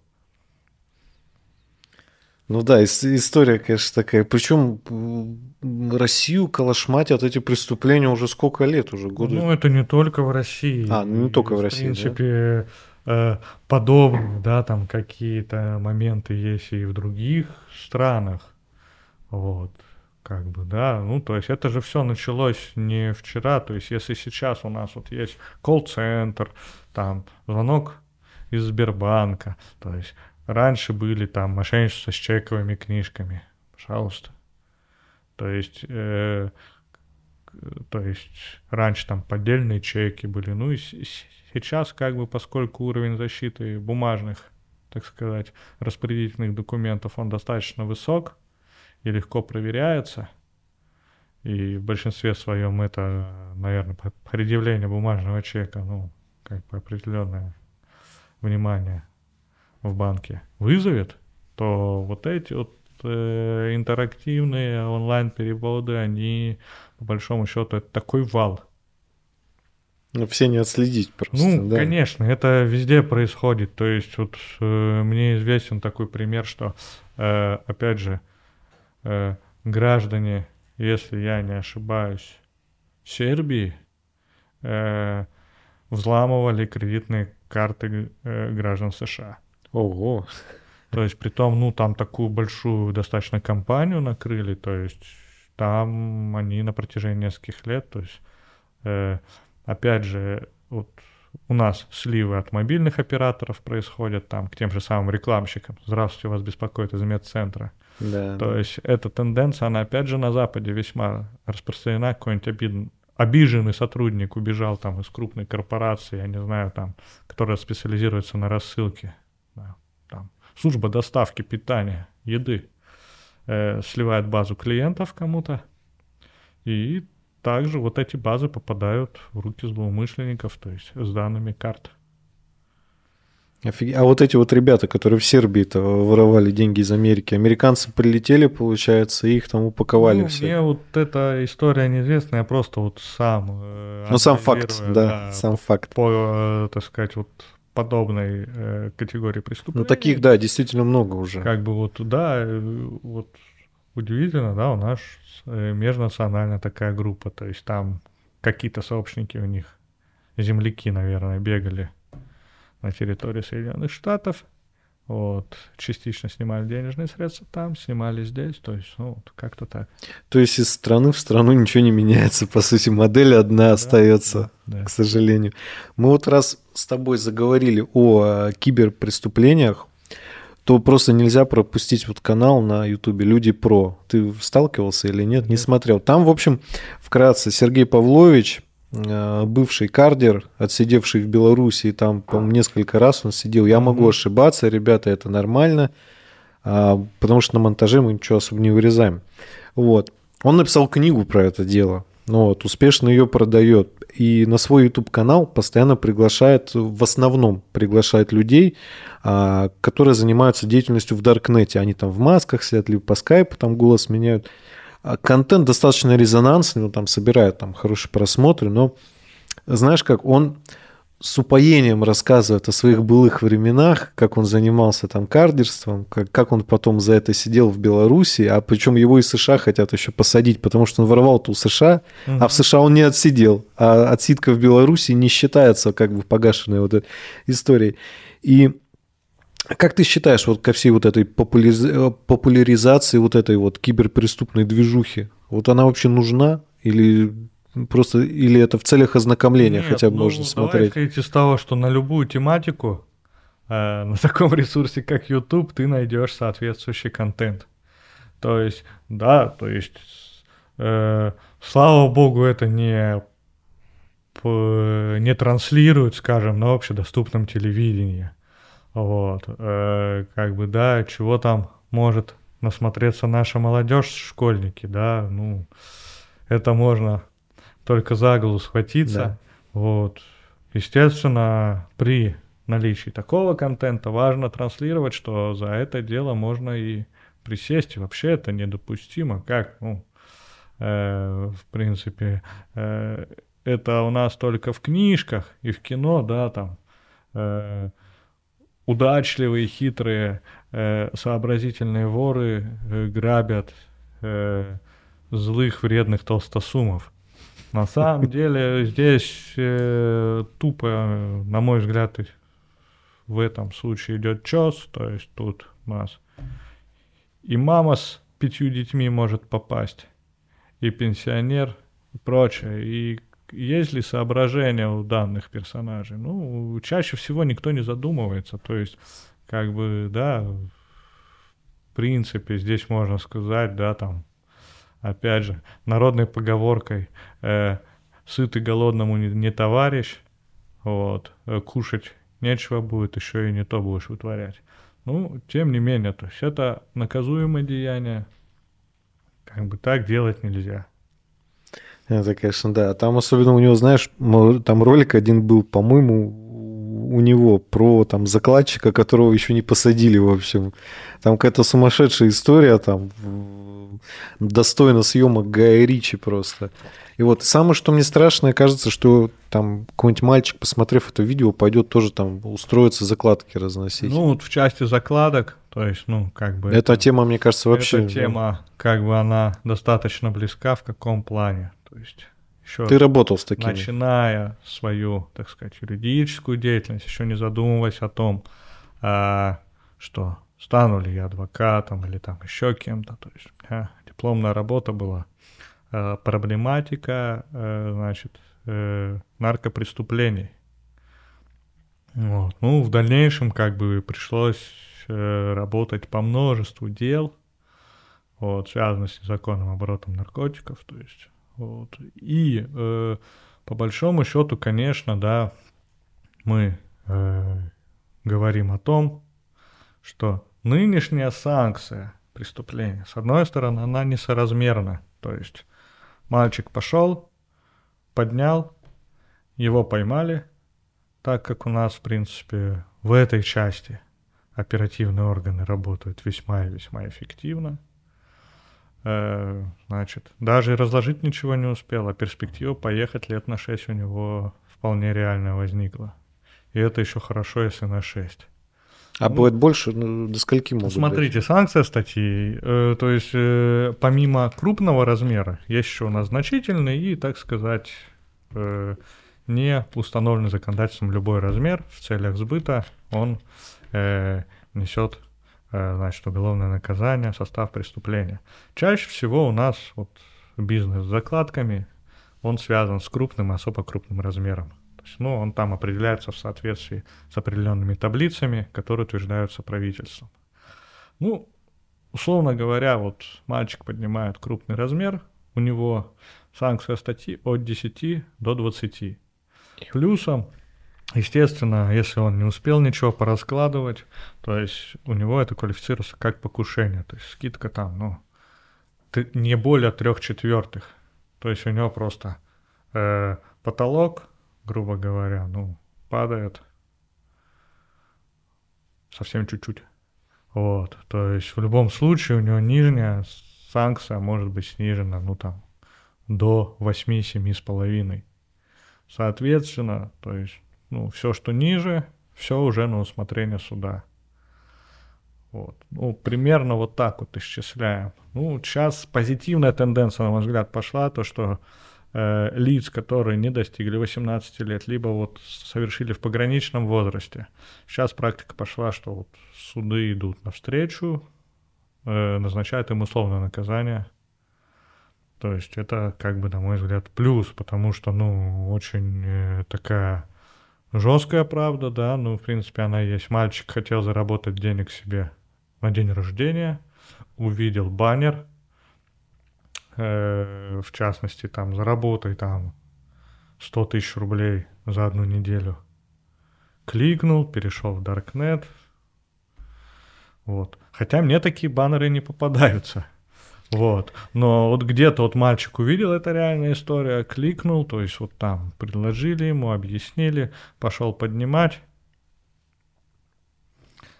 Ну да, история, конечно, такая. Причем Россию калашматят эти преступления уже сколько лет уже? Годы? Ну, это не только в России. А, ну не только в, в России, В принципе, да? Э, подобные, да, там какие-то моменты есть и в других странах. Вот, как бы, да, ну, то есть это же все началось не вчера, то есть если сейчас у нас вот есть колл-центр, там, звонок из Сбербанка, то есть раньше были там мошенничества с чековыми книжками, пожалуйста. То есть, э, то есть раньше там поддельные чеки были, ну и сейчас как бы поскольку уровень защиты бумажных, так сказать, распределительных документов, он достаточно высок, и легко проверяется. И в большинстве своем это, наверное, предъявление бумажного чека, ну, как бы определенное внимание в банке вызовет, то вот эти вот э, интерактивные онлайн-переводы, они, по большому счету, это такой вал. Ну, все не отследить просто. Ну, да. конечно, это везде происходит. То есть, вот э, мне известен такой пример, что, э, опять же, э, граждане, если я не ошибаюсь, Сербии э, взламывали кредитные карты э, граждан США. Ого. То есть, при том, ну, там такую большую достаточно компанию накрыли, то есть, там они на протяжении нескольких лет, то есть, э, опять же, вот у нас сливы от мобильных операторов происходят там к тем же самым рекламщикам. Здравствуйте, вас беспокоит из медцентра. Да, То есть эта тенденция, она опять же на Западе весьма распространена. Какой-нибудь обид... обиженный сотрудник убежал там из крупной корпорации, я не знаю, там, которая специализируется на рассылке. Да, там, служба доставки питания, еды. Э, сливает базу клиентов кому-то. И также вот эти базы попадают в руки злоумышленников, то есть с данными карт. А вот эти вот ребята, которые в Сербии-то воровали деньги из Америки, американцы прилетели, получается, и их там упаковали ну, все. Мне вот эта история неизвестна, я просто вот сам... Э, ну, сам факт, да, да сам по, факт. По, э, так сказать, вот подобной э, категории преступлений. Ну, таких, да, действительно много уже. Как бы вот, да, э, вот удивительно, да, у нас межнациональная такая группа, то есть там какие-то сообщники у них, земляки, наверное, бегали на территории Соединенных Штатов. Вот, частично снимали денежные средства там, снимали здесь, то есть, ну, вот, как-то так. То есть из страны в страну ничего не меняется, по сути, модель одна да, остается, да, да. к сожалению. Мы вот раз с тобой заговорили о киберпреступлениях, то просто нельзя пропустить вот канал на Ютубе «Люди про». Ты сталкивался или нет? Не смотрел. Там, в общем, вкратце, Сергей Павлович, э, бывший кардер, отсидевший в Беларуси, там, по-моему, несколько раз он сидел. Я могу ошибаться, ребята, это нормально, а, потому что на монтаже мы ничего особо не вырезаем. Вот. Он написал книгу про это дело. Ну вот, успешно ее продает. И на свой YouTube канал постоянно приглашает, в основном приглашает людей, которые занимаются деятельностью в Даркнете. Они там в масках сидят, либо по скайпу там голос меняют. А контент достаточно резонансный, он там собирает там хорошие просмотры, но знаешь как, он с упоением рассказывает о своих былых временах, как он занимался там кардерством, как, как он потом за это сидел в Беларуси, а причем его из США хотят еще посадить, потому что он воровал-то у США, угу. а в США он не отсидел, а отсидка в Беларуси не считается как бы погашенной вот этой историей. И как ты считаешь, вот ко всей вот этой популяризации вот этой вот киберпреступной движухи, вот она вообще нужна или Просто или это в целях ознакомления Нет, хотя бы ну, можно смотреть? Давай из того, что на любую тематику э, на таком ресурсе, как YouTube, ты найдешь соответствующий контент. То есть, да, то есть, э, слава богу, это не не транслируют, скажем, на общедоступном телевидении. Вот, э, как бы, да, чего там может насмотреться наша молодежь, школьники, да, ну, это можно только за голову схватиться. Да. Вот. Естественно, при наличии такого контента важно транслировать, что за это дело можно и присесть. вообще это недопустимо. Как, ну, э, в принципе, э, это у нас только в книжках и в кино, да, там э, удачливые, хитрые, э, сообразительные воры э, грабят э, злых, вредных толстосумов. На самом деле здесь э, тупо, на мой взгляд, в этом случае идет чес, то есть тут у нас и мама с пятью детьми может попасть, и пенсионер, и прочее. И есть ли соображения у данных персонажей? Ну, чаще всего никто не задумывается. То есть, как бы, да, в принципе, здесь можно сказать, да, там, опять же, народной поговоркой э, «сытый голодному не, не товарищ», вот, э, кушать нечего будет, еще и не то будешь вытворять. Ну, тем не менее, то есть это наказуемое деяние, как бы так делать нельзя. Это, конечно, да. Там особенно у него, знаешь, там ролик один был, по-моему, у него про там закладчика, которого еще не посадили, в общем. Там какая-то сумасшедшая история, там достойно съемок Гая Ричи просто. И вот самое, что мне страшное, кажется, что там какой-нибудь мальчик, посмотрев это видео, пойдет тоже там устроиться закладки разносить. Ну, вот в части закладок, то есть, ну, как бы... Эта это, тема, мне кажется, вообще... Эта тема, как бы она достаточно близка в каком плане, то есть... Еще Ты работал с такими? Начиная свою, так сказать, юридическую деятельность, еще не задумываясь о том, а, что стану ли я адвокатом или там еще кем-то. То есть у меня дипломная работа была э, проблематика, э, значит, э, наркопреступлений. Вот. Ну, в дальнейшем как бы пришлось э, работать по множеству дел, вот, связанных с незаконным оборотом наркотиков, то есть, вот. И э, по большому счету, конечно, да, мы э, говорим о том, что Нынешняя санкция преступления, с одной стороны, она несоразмерна. То есть мальчик пошел, поднял, его поймали, так как у нас, в принципе, в этой части оперативные органы работают весьма и весьма эффективно. Э, значит, даже разложить ничего не успел, а перспектива поехать лет на 6 у него вполне реально возникла. И это еще хорошо, если на 6. А ну, будет больше? Ну, до скольки могут Смотрите, быть? санкция статьи, э, то есть э, помимо крупного размера, есть еще у нас значительный и, так сказать, э, не установленный законодательством любой размер в целях сбыта, он э, несет значит, уголовное наказание, состав преступления. Чаще всего у нас вот, бизнес с закладками, он связан с крупным особо крупным размером. То есть, ну, он там определяется в соответствии с определенными таблицами, которые утверждаются правительством. Ну, условно говоря, вот мальчик поднимает крупный размер, у него санкция статьи от 10 до 20. Плюсом, естественно, если он не успел ничего пораскладывать, то есть у него это квалифицируется как покушение, то есть скидка там, ну, не более трех четвертых. То есть у него просто э, потолок, грубо говоря, ну, падает совсем чуть-чуть. Вот, то есть в любом случае у него нижняя санкция может быть снижена, ну там, до 8-7,5. Соответственно, то есть, ну, все, что ниже, все уже на усмотрение суда. Вот. Ну, примерно вот так вот исчисляем. Ну, сейчас позитивная тенденция, на мой взгляд, пошла, то, что э, лиц, которые не достигли 18 лет, либо вот совершили в пограничном возрасте. Сейчас практика пошла, что вот суды идут навстречу, э, назначают им условное наказание. То есть это, как бы, на мой взгляд, плюс, потому что, ну, очень э, такая жесткая правда, да, ну, в принципе, она есть. Мальчик хотел заработать денег себе на день рождения, увидел баннер, э, в частности, там, заработай там 100 тысяч рублей за одну неделю. Кликнул, перешел в Darknet. Вот. Хотя мне такие баннеры не попадаются. Вот. Но вот где-то вот мальчик увидел, это реальная история, кликнул, то есть вот там предложили ему, объяснили, пошел поднимать.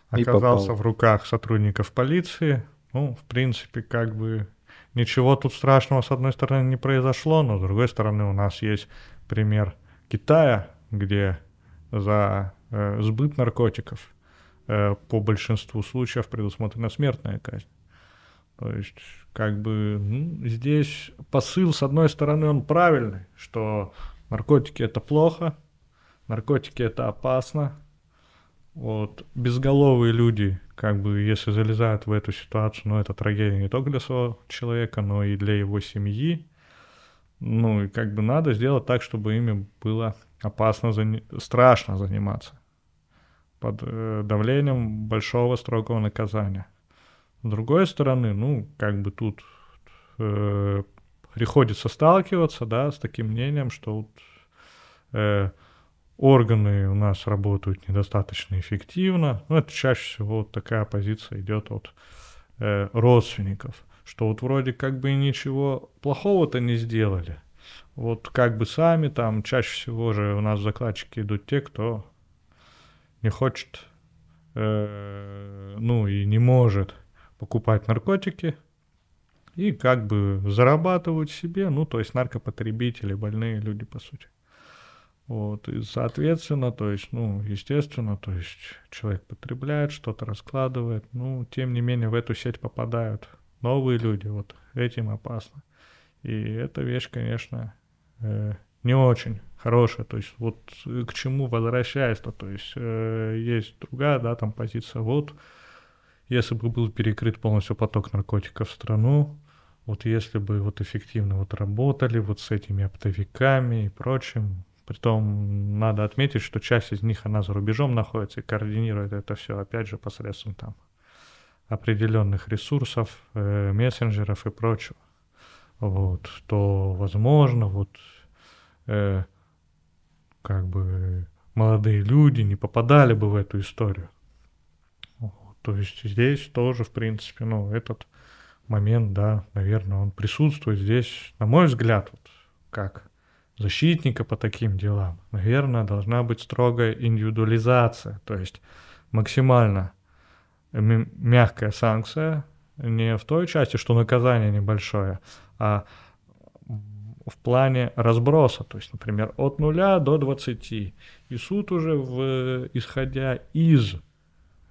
Оказался в руках сотрудников полиции. Ну, в принципе, как бы Ничего тут страшного, с одной стороны, не произошло, но с другой стороны, у нас есть пример Китая, где за э, сбыт наркотиков э, по большинству случаев предусмотрена смертная казнь. То есть, как бы, ну, здесь посыл, с одной стороны, он правильный, что наркотики это плохо, наркотики это опасно, вот, безголовые люди, как бы, если залезают в эту ситуацию, ну, это трагедия не только для своего человека, но и для его семьи. Ну, и как бы надо сделать так, чтобы ими было опасно, зани... страшно заниматься под э, давлением большого строгого наказания. С другой стороны, ну, как бы тут э, приходится сталкиваться, да, с таким мнением, что вот, э, органы у нас работают недостаточно эффективно. Ну, это чаще всего вот такая позиция идет от э, родственников, что вот вроде как бы ничего плохого-то не сделали. Вот как бы сами там, чаще всего же у нас закладчики идут те, кто не хочет, э, ну и не может покупать наркотики, и как бы зарабатывают себе, ну, то есть наркопотребители, больные люди, по сути. Вот, и, соответственно, то есть, ну, естественно, то есть человек потребляет, что-то раскладывает, ну, тем не менее в эту сеть попадают новые люди, вот этим опасно. И эта вещь, конечно, э, не очень хорошая, то есть вот к чему возвращаясь-то, то есть э, есть другая, да, там позиция, вот если бы был перекрыт полностью поток наркотиков в страну, вот если бы вот эффективно вот работали вот с этими оптовиками и прочим, Притом надо отметить, что часть из них, она за рубежом находится и координирует это все, опять же, посредством там определенных ресурсов, э, мессенджеров и прочего. Вот, то, возможно, вот э, как бы молодые люди не попадали бы в эту историю. То есть здесь тоже, в принципе, ну, этот момент, да, наверное, он присутствует здесь, на мой взгляд, вот как защитника по таким делам, наверное, должна быть строгая индивидуализация, то есть максимально мягкая санкция, не в той части, что наказание небольшое, а в плане разброса, то есть, например, от нуля до 20. И суд уже, в, исходя из,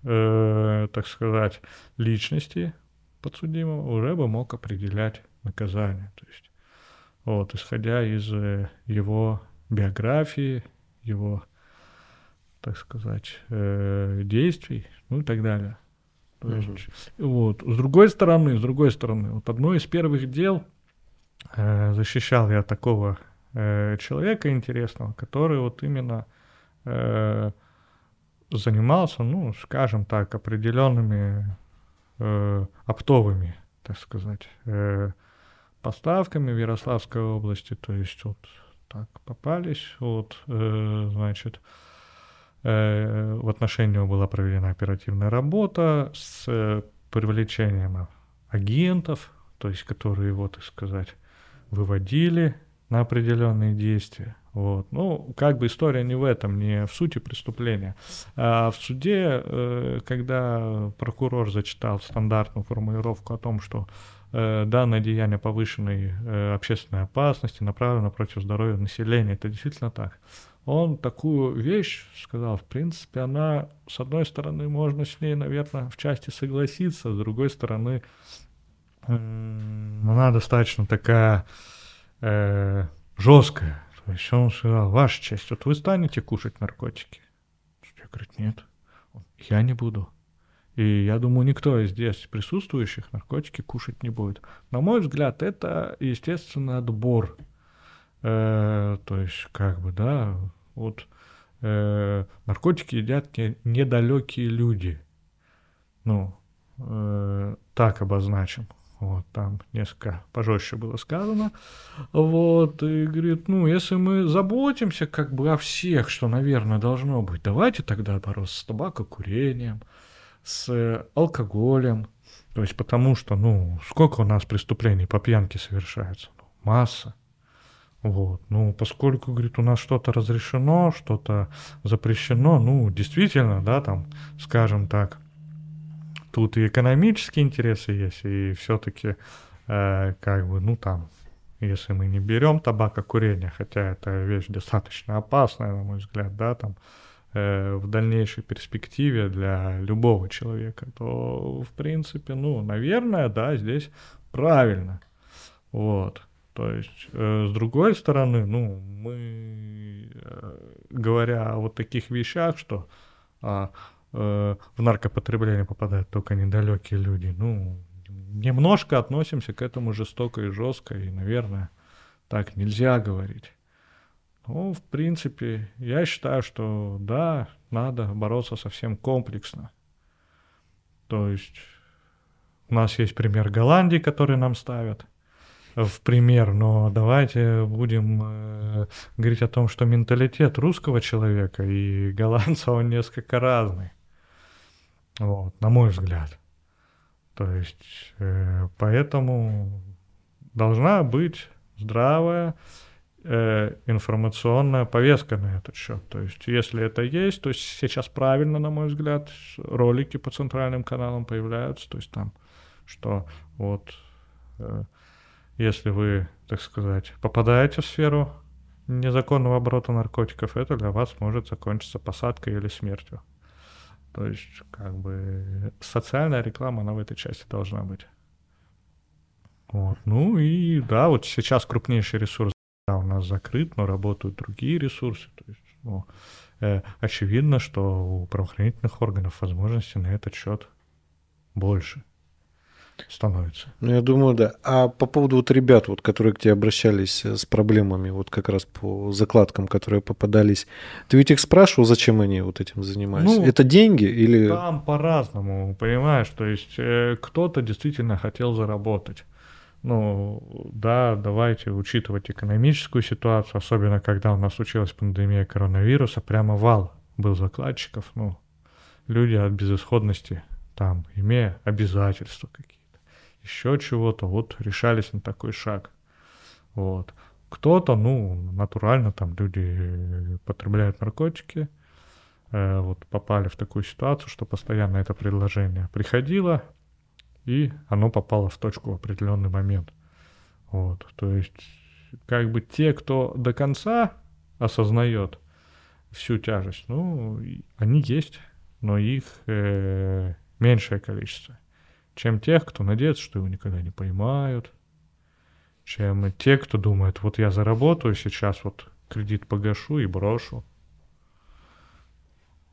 э, так сказать, личности подсудимого, уже бы мог определять наказание. То есть вот, исходя из э, его биографии, его, так сказать, э, действий, ну и так далее. То есть, вот. С другой стороны, с другой стороны, вот одно из первых дел э, защищал я такого э, человека интересного, который вот именно э, занимался, ну, скажем так, определенными э, оптовыми, так сказать, э, поставками в Ярославской области, то есть вот так попались, вот, э, значит, э, в отношении него была проведена оперативная работа с э, привлечением агентов, то есть которые, вот, так сказать, выводили на определенные действия. Вот. Ну, как бы история не в этом, не в сути преступления. А в суде, э, когда прокурор зачитал стандартную формулировку о том, что э, данное деяние повышенной э, общественной опасности направлено против здоровья населения, это действительно так. Он такую вещь сказал, в принципе, она, с одной стороны, можно с ней, наверное, в части согласиться, с другой стороны, она достаточно такая э, жесткая. Есть он сказал, ваша честь, вот вы станете кушать наркотики? Я говорю, нет, я не буду. И я думаю, никто из здесь присутствующих наркотики кушать не будет. На мой взгляд, это, естественно, отбор. Э, то есть, как бы, да, вот э, наркотики едят не, недалекие люди. Ну, э, так обозначим. Вот, там несколько пожестче было сказано. Вот, и говорит, ну, если мы заботимся как бы о всех, что, наверное, должно быть, давайте тогда бороться с табакокурением, с алкоголем. То есть потому что, ну, сколько у нас преступлений по пьянке совершается? Ну, масса. Вот, ну, поскольку, говорит, у нас что-то разрешено, что-то запрещено, ну, действительно, да, там, скажем так, тут и экономические интересы есть, и все-таки, э, как бы, ну там, если мы не берем табакокурение, хотя это вещь достаточно опасная, на мой взгляд, да, там, э, в дальнейшей перспективе для любого человека, то, в принципе, ну, наверное, да, здесь правильно. Вот. То есть, э, с другой стороны, ну, мы, э, говоря о вот таких вещах, что э, э, в наркопотребление попадают только недалекие люди. Ну, немножко относимся к этому жестоко и жестко, и, наверное, так нельзя говорить. Ну, в принципе, я считаю, что да, надо бороться совсем комплексно. То есть у нас есть пример Голландии, который нам ставят в пример, но давайте будем э, говорить о том, что менталитет русского человека и голландца, он несколько разный. Вот, на мой взгляд. То есть, э, поэтому должна быть здравая э, информационная повестка на этот счет. То есть, если это есть, то сейчас правильно, на мой взгляд, ролики по центральным каналам появляются. То есть там, что вот э, если вы, так сказать, попадаете в сферу незаконного оборота наркотиков, это для вас может закончиться посадкой или смертью. То есть, как бы, социальная реклама, она в этой части должна быть. Вот. Ну и да, вот сейчас крупнейший ресурс да, у нас закрыт, но работают другие ресурсы. То есть, ну, э, очевидно, что у правоохранительных органов возможности на этот счет больше становится. Ну, я думаю, да. А по поводу вот ребят, вот, которые к тебе обращались э, с проблемами, вот как раз по закладкам, которые попадались, ты ведь их спрашивал, зачем они вот этим занимаются? Ну, Это деньги или... Там по-разному, понимаешь, то есть э, кто-то действительно хотел заработать. Ну, да, давайте учитывать экономическую ситуацию, особенно когда у нас случилась пандемия коронавируса, прямо вал был закладчиков, ну, люди от безысходности, там, имея обязательства какие еще чего-то, вот решались на такой шаг. Вот. Кто-то, ну, натурально там люди потребляют наркотики, э, вот попали в такую ситуацию, что постоянно это предложение приходило, и оно попало в точку в определенный момент. Вот, то есть, как бы те, кто до конца осознает всю тяжесть, ну, они есть, но их э, меньшее количество чем тех, кто надеется, что его никогда не поймают, чем те, кто думает, вот я заработаю сейчас, вот кредит погашу и брошу.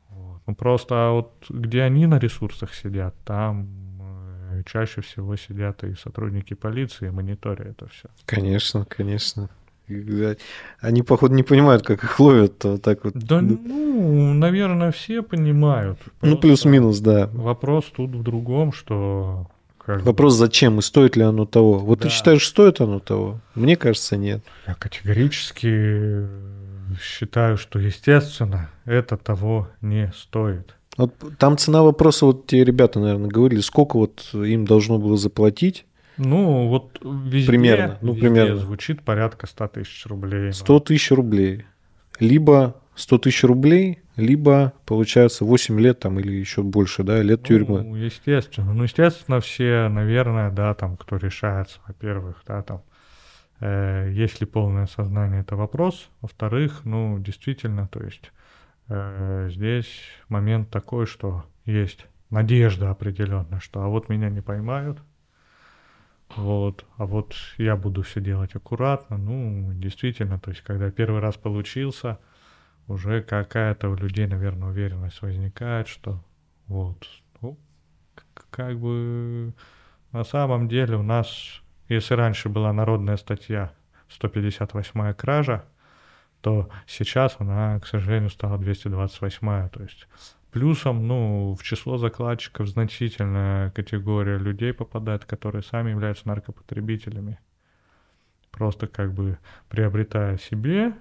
Вот. Ну просто а вот где они на ресурсах сидят, там э, чаще всего сидят и сотрудники полиции, мониторят это все. Конечно, конечно. Они, походу, не понимают, как их ловят вот так вот. Да, ну, наверное, все понимают. Ну, плюс-минус, да. Вопрос тут в другом, что... Вопрос, зачем и стоит ли оно того. Вот да. ты считаешь, стоит оно того? Мне кажется, нет. Я категорически считаю, что, естественно, это того не стоит. Вот там цена вопроса, вот те ребята, наверное, говорили, сколько вот им должно было заплатить. Ну, вот везде, примерно, ну, везде примерно. звучит порядка 100 тысяч рублей. 100 тысяч рублей. Либо 100 тысяч рублей, либо, получается, 8 лет там или еще больше, да, лет ну, тюрьмы. естественно. Ну, естественно, все, наверное, да, там, кто решается, во-первых, да, там, э, есть ли полное сознание, это вопрос. Во-вторых, ну, действительно, то есть э, здесь момент такой, что есть надежда определенная, что а вот меня не поймают, вот, а вот я буду все делать аккуратно, ну, действительно, то есть, когда первый раз получился, уже какая-то у людей, наверное, уверенность возникает, что вот, ну, как бы на самом деле у нас, если раньше была народная статья 158 кража, то сейчас она, к сожалению, стала 228. То есть плюсом, ну, в число закладчиков значительная категория людей попадает, которые сами являются наркопотребителями. Просто как бы приобретая себе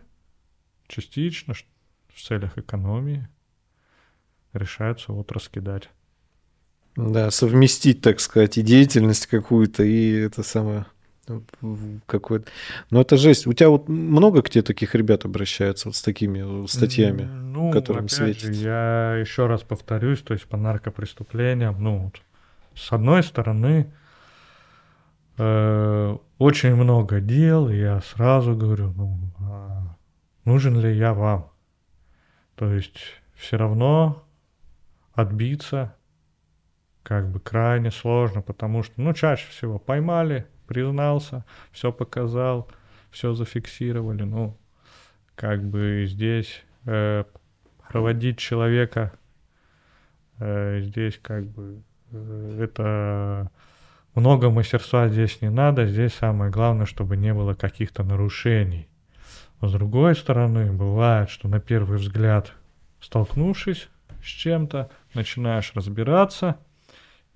частично в целях экономии, решаются вот раскидать. Да, совместить, так сказать, и деятельность какую-то, и это самое какой-то. Ну, это жесть. У тебя вот много к тебе таких ребят обращаются вот с такими статьями, ну, которым опять светит? Же, я еще раз повторюсь, то есть по наркопреступлениям, ну, вот, с одной стороны, э, очень много дел, и я сразу говорю, ну, а нужен ли я вам? То есть все равно отбиться как бы крайне сложно, потому что, ну, чаще всего поймали, признался, все показал, все зафиксировали. Ну, как бы здесь э, проводить человека э, здесь как бы э, это много мастерства здесь не надо, здесь самое главное, чтобы не было каких-то нарушений. Но с другой стороны, бывает, что на первый взгляд, столкнувшись с чем-то, начинаешь разбираться,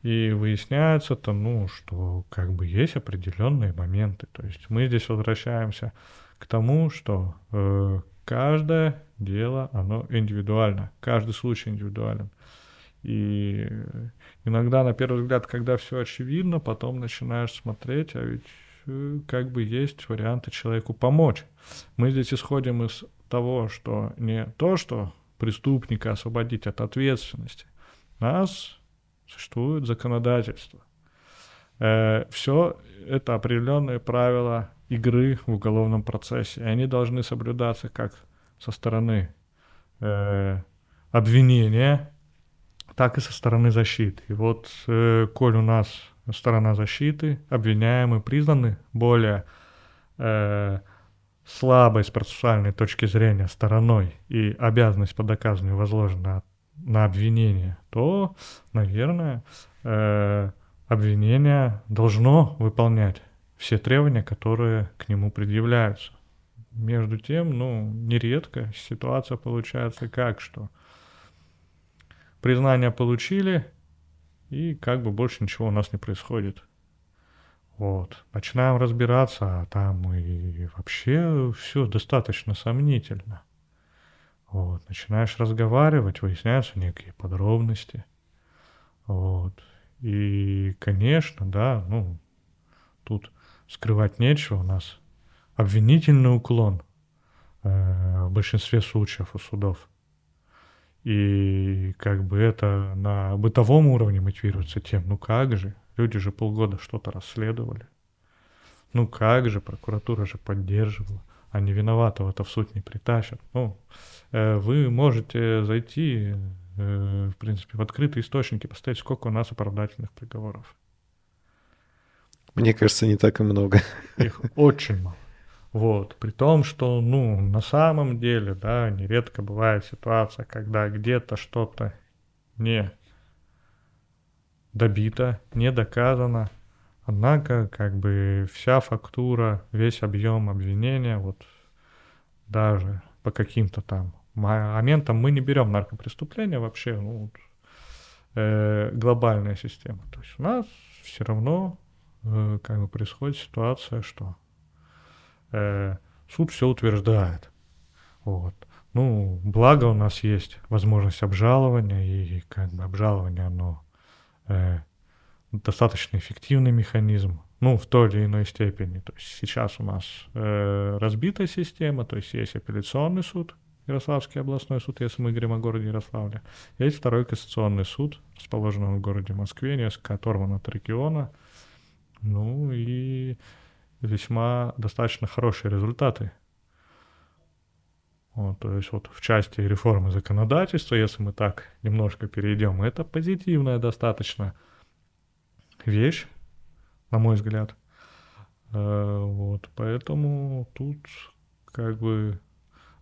и выясняется то, ну, что как бы есть определенные моменты. То есть мы здесь возвращаемся к тому, что э, каждое дело, оно индивидуально, каждый случай индивидуален. И иногда, на первый взгляд, когда все очевидно, потом начинаешь смотреть, а ведь Э, как бы есть варианты человеку помочь. Мы здесь исходим из того, что не то, что преступника освободить от ответственности. Нас существует законодательство. Э, все это определенные правила игры в уголовном процессе. И они должны соблюдаться как со стороны э, обвинения, так и со стороны защиты. И вот, э, коль у нас сторона защиты, обвиняемые признаны более э, слабой с процессуальной точки зрения стороной и обязанность по доказанию возложена на обвинение, то, наверное, э, обвинение должно выполнять все требования, которые к нему предъявляются. Между тем, ну, нередко ситуация получается как, что признание получили, и как бы больше ничего у нас не происходит. Вот. Начинаем разбираться, а там и вообще все достаточно сомнительно. Вот. Начинаешь разговаривать, выясняются некие подробности. Вот. И, конечно, да, ну, тут скрывать нечего у нас. Обвинительный уклон э, в большинстве случаев у судов – и как бы это на бытовом уровне мотивируется тем, ну как же, люди же полгода что-то расследовали. Ну как же, прокуратура же поддерживала, а не виноватого-то в суд не притащат. Ну, э, вы можете зайти, э, в принципе, в открытые источники, посмотреть, сколько у нас оправдательных приговоров. Мне кажется, не так и много. Их очень мало. Вот, при том, что, ну, на самом деле, да, нередко бывает ситуация, когда где-то что-то не добито, не доказано, Однако, как бы вся фактура, весь объем обвинения, вот даже по каким-то там моментам мы не берем наркопреступления вообще, ну, вот, э, глобальная система. То есть у нас все равно э, как бы происходит ситуация, что э, суд все утверждает. Вот. Ну, благо у нас есть возможность обжалования, и как бы обжалование, оно э, достаточно эффективный механизм, ну, в той или иной степени. То есть сейчас у нас э, разбитая система, то есть есть апелляционный суд, Ярославский областной суд, если мы говорим о городе Ярославле. Есть второй кассационный суд, расположенный в городе Москве, несколько оторван от региона. Ну и весьма достаточно хорошие результаты. Вот, то есть вот в части реформы законодательства, если мы так немножко перейдем, это позитивная достаточно вещь, на мой взгляд. Э, вот, поэтому тут как бы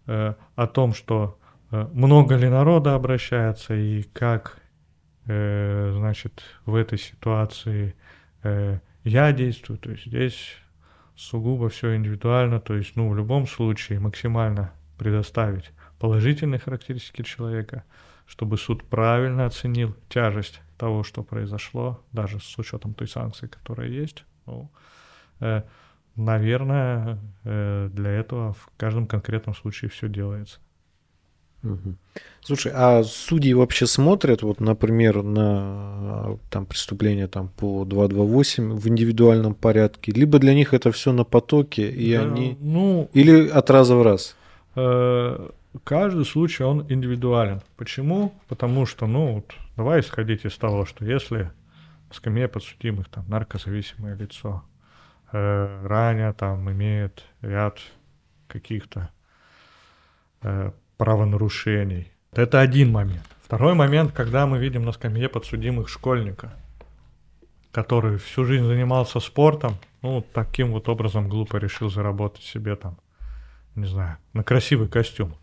э, о том, что э, много ли народа обращается и как, значит, в этой ситуации я действую, то есть здесь сугубо все индивидуально, то есть, ну, в любом случае максимально предоставить положительные характеристики человека, чтобы суд правильно оценил тяжесть того, что произошло, даже с учетом той санкции, которая есть. Ну, э, наверное, э, для этого в каждом конкретном случае все делается. Угу. Слушай, а судьи вообще смотрят, вот, например, на там, преступления там, по 228 в индивидуальном порядке, либо для них это все на потоке, и да, они... Ну, Или от раза в раз? Э, каждый случай, он индивидуален. Почему? Потому что, ну, вот, давай исходить из того, что если в скамье подсудимых там наркозависимое лицо, э, ранее там имеет ряд каких-то э, правонарушений. Это один момент. Второй момент, когда мы видим на скамье подсудимых школьника, который всю жизнь занимался спортом, ну, таким вот образом глупо решил заработать себе там, не знаю, на красивый костюм.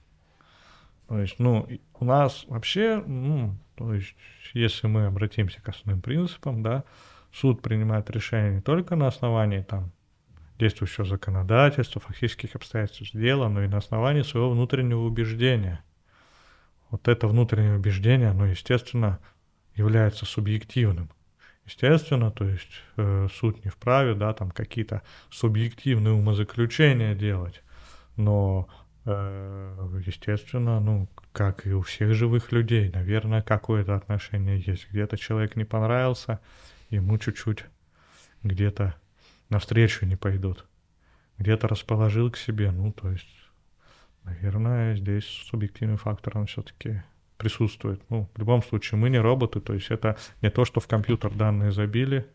То есть, ну, у нас вообще, ну, то есть, если мы обратимся к основным принципам, да, суд принимает решение не только на основании там действующего законодательства, фактических обстоятельств дела, но и на основании своего внутреннего убеждения. Вот это внутреннее убеждение, оно, естественно, является субъективным. Естественно, то есть э, суд не вправе, да, там какие-то субъективные умозаключения делать, но, естественно, ну, как и у всех живых людей, наверное, какое-то отношение есть. Где-то человек не понравился, ему чуть-чуть где-то навстречу не пойдут. Где-то расположил к себе, ну, то есть, наверное, здесь субъективный фактор, он все-таки присутствует. Ну, в любом случае, мы не роботы, то есть это не то, что в компьютер данные забили,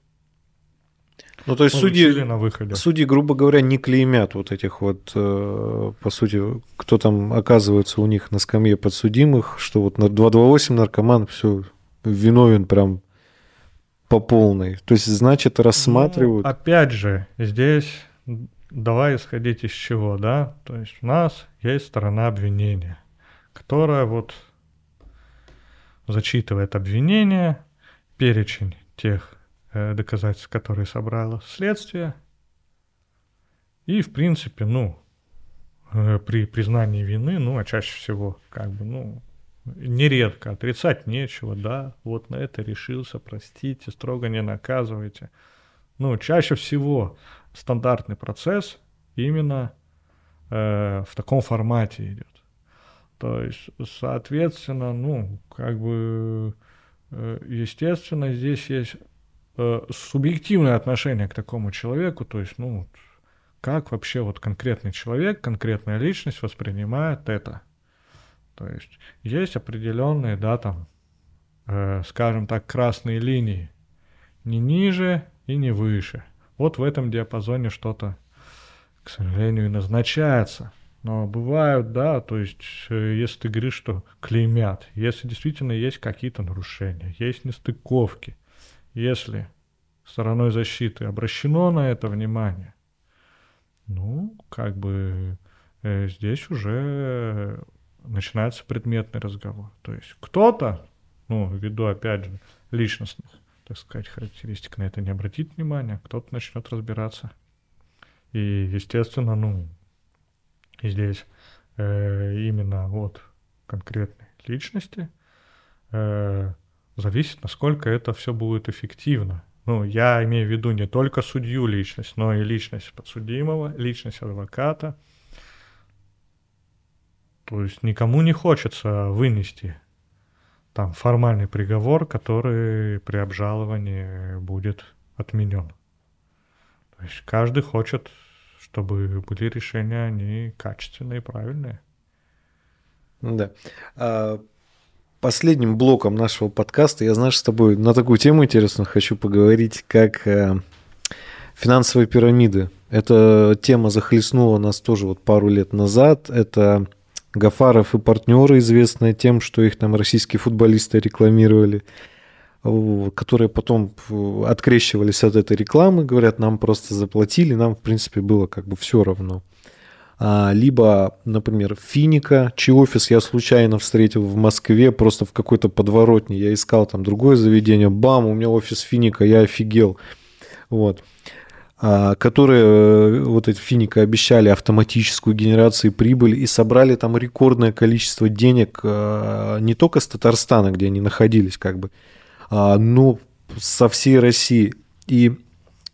ну, то есть судьи, на выходе. судьи, грубо говоря, не клеймят вот этих вот, э, по сути, кто там оказывается у них на скамье подсудимых, что вот на 228 наркоман все виновен прям по полной. То есть, значит, рассматривают... Ну, опять же, здесь давай исходить из чего, да? То есть у нас есть сторона обвинения, которая вот зачитывает обвинение, перечень тех доказательств, которые собрало следствие, и, в принципе, ну, э, при признании вины, ну, а чаще всего, как бы, ну, нередко, отрицать нечего, да, вот на это решился, простите, строго не наказывайте. Ну, чаще всего стандартный процесс именно э, в таком формате идет. То есть, соответственно, ну, как бы, э, естественно, здесь есть э, субъективное отношение к такому человеку, то есть, ну, как вообще вот конкретный человек, конкретная личность воспринимает это – то есть есть определенные, да, там, э, скажем так, красные линии. Не ниже и не выше. Вот в этом диапазоне что-то, к сожалению, и назначается. Но бывают, да, то есть, э, если ты говоришь, что клеймят, если действительно есть какие-то нарушения, есть нестыковки, если стороной защиты обращено на это внимание, ну, как бы э, здесь уже начинается предметный разговор. То есть кто-то, ну, ввиду, опять же, личностных так сказать, характеристик на это не обратит внимания, кто-то начнет разбираться. И, естественно, ну, здесь э, именно от конкретной личности э, зависит, насколько это все будет эффективно. Ну, я имею в виду не только судью личность, но и личность подсудимого, личность адвоката. То есть никому не хочется вынести там формальный приговор, который при обжаловании будет отменен. То есть каждый хочет, чтобы были решения они качественные и правильные. Да. Последним блоком нашего подкаста я, знаешь, с тобой на такую тему интересную хочу поговорить, как э, финансовые пирамиды. Эта тема захлестнула нас тоже вот пару лет назад. Это Гафаров и партнеры, известные тем, что их там российские футболисты рекламировали, которые потом открещивались от этой рекламы, говорят, нам просто заплатили, нам, в принципе, было как бы все равно. А, либо, например, Финика, чей офис я случайно встретил в Москве, просто в какой-то подворотне. Я искал там другое заведение, бам, у меня офис Финика, я офигел. Вот. А, которые э, вот эти Финика обещали автоматическую генерацию прибыли и собрали там рекордное количество денег а, не только с Татарстана, где они находились, как бы, но со всей России. И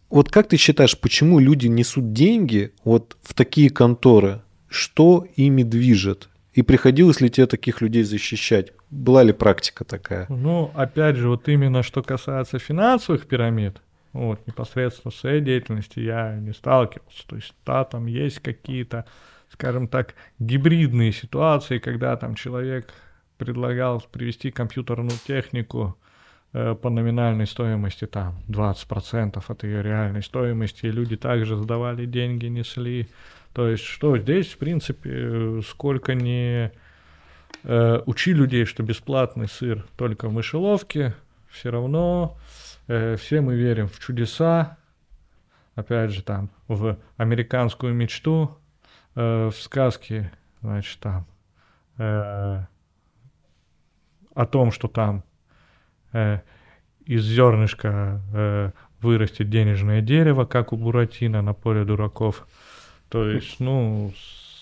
вот как ты считаешь, почему люди несут деньги вот в такие конторы? Что ими движет? И приходилось ли тебе таких людей защищать? Была ли практика такая? Ну, опять же, вот именно что касается финансовых пирамид, вот, непосредственно в своей деятельности я не сталкивался. То есть, да, там есть какие-то, скажем так, гибридные ситуации, когда там человек предлагал привести компьютерную технику, по номинальной стоимости там 20% от ее реальной стоимости, и люди также сдавали деньги, несли. То есть что здесь, в принципе, сколько не э, учи людей, что бесплатный сыр только в мышеловке, все равно э, все мы верим в чудеса, опять же там в американскую мечту, э, в сказки, значит там э, о том, что там э, из зернышка э, вырастет денежное дерево, как у Буратино на поле дураков. То есть, ну,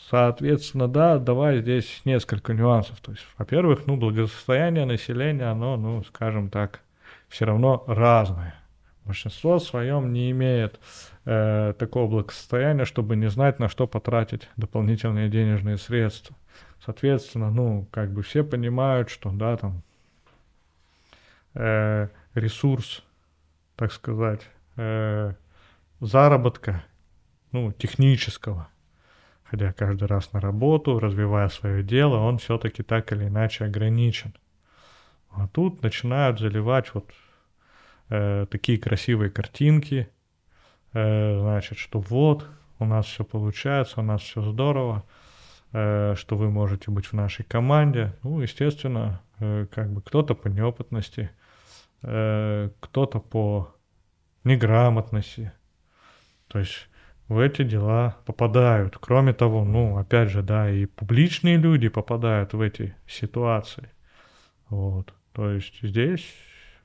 соответственно, да, давай здесь несколько нюансов. То есть, во-первых, ну, благосостояние населения, оно, ну, скажем так, все равно разное. Большинство в своем не имеет э, такого благосостояния, чтобы не знать, на что потратить дополнительные денежные средства. Соответственно, ну, как бы все понимают, что, да, там, э, ресурс, так сказать, э, заработка, ну, технического, ходя каждый раз на работу, развивая свое дело, он все-таки так или иначе ограничен. А тут начинают заливать вот э, такие красивые картинки, э, значит, что вот, у нас все получается, у нас все здорово, э, что вы можете быть в нашей команде. Ну, естественно, э, как бы кто-то по неопытности, э, кто-то по неграмотности. То есть в эти дела попадают. Кроме того, ну, опять же, да, и публичные люди попадают в эти ситуации. Вот. То есть здесь,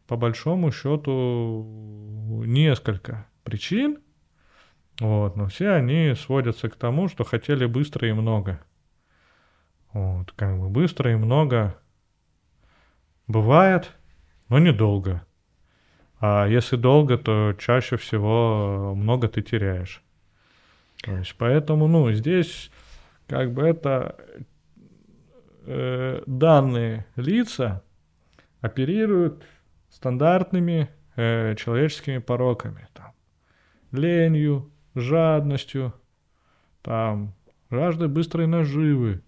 по большому счету, несколько причин, вот, но все они сводятся к тому, что хотели быстро и много. Вот, как бы быстро и много бывает – но недолго. А если долго, то чаще всего много ты теряешь. То есть поэтому, ну, здесь как бы это э, данные лица оперируют стандартными э, человеческими пороками. Там, ленью, жадностью, там, жаждой быстрой наживы.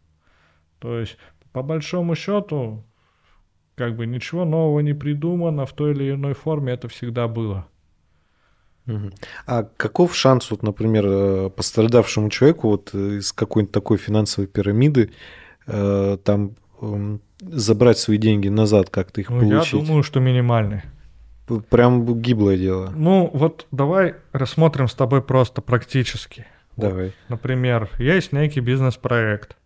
То есть, по большому счету, как бы ничего нового не придумано, в той или иной форме это всегда было. А каков шанс, вот, например, э, пострадавшему человеку вот из какой-нибудь такой финансовой пирамиды э, там эм, забрать свои деньги назад, как-то их ну, получить? Я думаю, что минимальный. Прям гиблое дело. Ну, вот давай рассмотрим с тобой просто практически. Давай. Вот, например, есть некий бизнес-проект.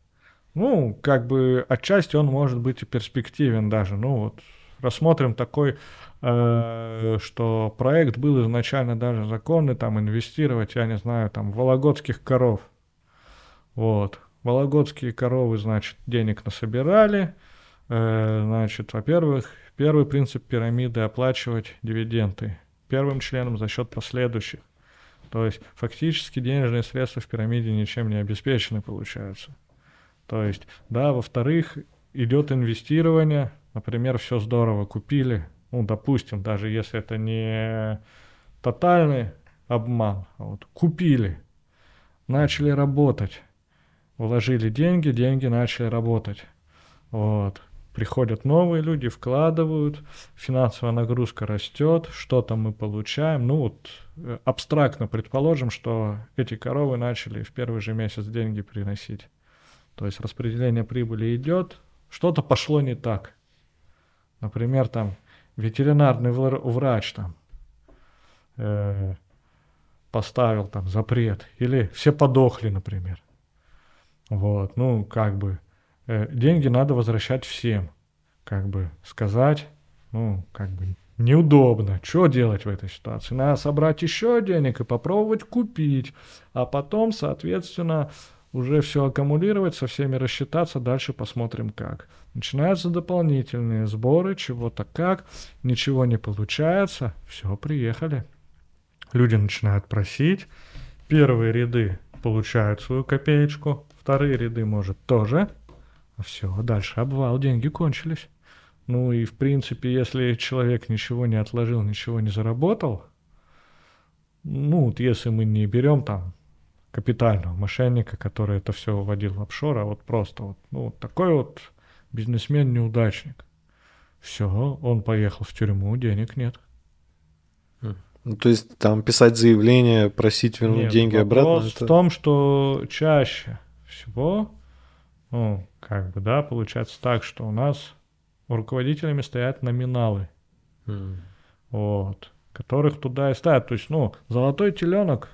Ну, как бы отчасти он может быть и перспективен даже. Ну вот, рассмотрим такой, э, что проект был изначально даже законный, там инвестировать, я не знаю, там в вологодских коров. Вот. Вологодские коровы, значит, денег насобирали. Э, значит, во-первых, первый принцип пирамиды – оплачивать дивиденды первым членом за счет последующих. То есть фактически денежные средства в пирамиде ничем не обеспечены, получаются. То есть, да, во-вторых, идет инвестирование, например, все здорово купили, ну, допустим, даже если это не тотальный обман, а вот купили, начали работать, вложили деньги, деньги начали работать. Вот. Приходят новые люди, вкладывают, финансовая нагрузка растет, что-то мы получаем. Ну вот э, абстрактно предположим, что эти коровы начали в первый же месяц деньги приносить. То есть распределение прибыли идет, что-то пошло не так. Например, там ветеринарный врач там э, поставил там запрет, или все подохли, например. Вот, ну, как бы, э, деньги надо возвращать всем. Как бы сказать, ну, как бы, неудобно. Что делать в этой ситуации? Надо собрать еще денег и попробовать купить. А потом, соответственно, уже все аккумулировать, со всеми рассчитаться, дальше посмотрим как. Начинаются дополнительные сборы, чего-то как, ничего не получается, все, приехали. Люди начинают просить, первые ряды получают свою копеечку, вторые ряды, может, тоже. Все, дальше обвал, деньги кончились. Ну и, в принципе, если человек ничего не отложил, ничего не заработал, ну, вот если мы не берем там капитального мошенника, который это все вводил в офшор, а вот просто вот, ну, вот такой вот бизнесмен-неудачник. Все, он поехал в тюрьму, денег нет. Ну, то есть там писать заявление, просить вернуть нет, деньги обратно? Это... в том, что чаще всего, ну, как бы, да, получается так, что у нас руководителями стоят номиналы. Mm. Вот. Которых туда и ставят. То есть, ну, золотой теленок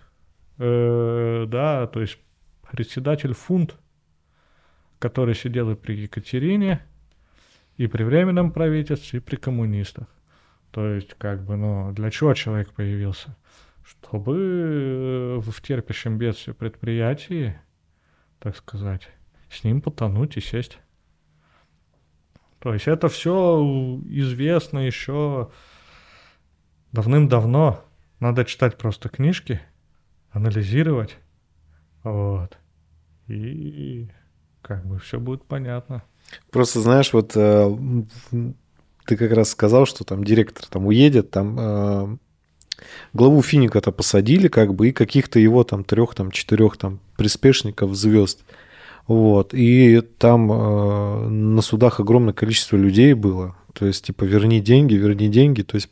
э, да, то есть председатель фунт, который сидел и при Екатерине, и при Временном правительстве, и при коммунистах. То есть, как бы, ну, для чего человек появился? Чтобы э, в терпящем бедствии предприятии, так сказать, с ним потонуть и сесть. То есть это все известно еще давным-давно. Надо читать просто книжки – анализировать. Вот. И как бы все будет понятно. Просто знаешь, вот э, ты как раз сказал, что там директор там уедет, там э, главу Финика-то посадили, как бы, и каких-то его там трех, там четырех там приспешников звезд. Вот. И там э, на судах огромное количество людей было. То есть, типа, верни деньги, верни деньги. То есть,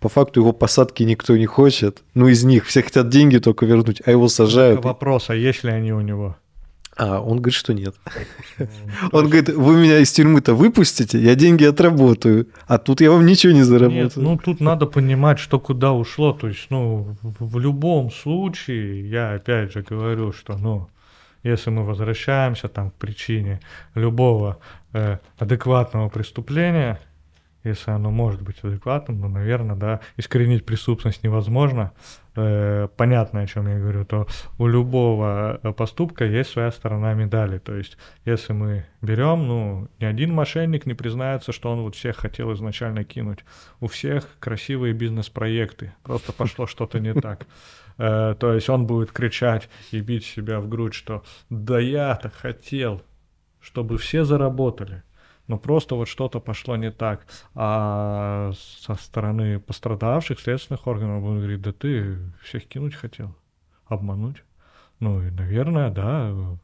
по факту его посадки никто не хочет. Ну, из них все хотят деньги только вернуть, а его сажают. Только вопрос, а есть ли они у него? А, он говорит, что нет. Он говорит, вы меня из тюрьмы-то выпустите, я деньги отработаю, а тут я вам ничего не заработаю. Нет, ну тут надо понимать, что куда ушло. То есть, ну, в любом случае, я опять же говорю, что, ну, если мы возвращаемся там к причине любого э, адекватного преступления, если оно может быть адекватным, ну, наверное, да, искоренить преступность невозможно. Э, понятно, о чем я говорю, то у любого э, поступка есть своя сторона медали. То есть, если мы берем, ну, ни один мошенник не признается, что он вот всех хотел изначально кинуть. У всех красивые бизнес-проекты. Просто пошло что-то не так. Э, то есть он будет кричать и бить себя в грудь, что да я-то хотел, чтобы все заработали но просто вот что-то пошло не так. А со стороны пострадавших следственных органов он говорит, да ты всех кинуть хотел, обмануть. Ну и, наверное, да,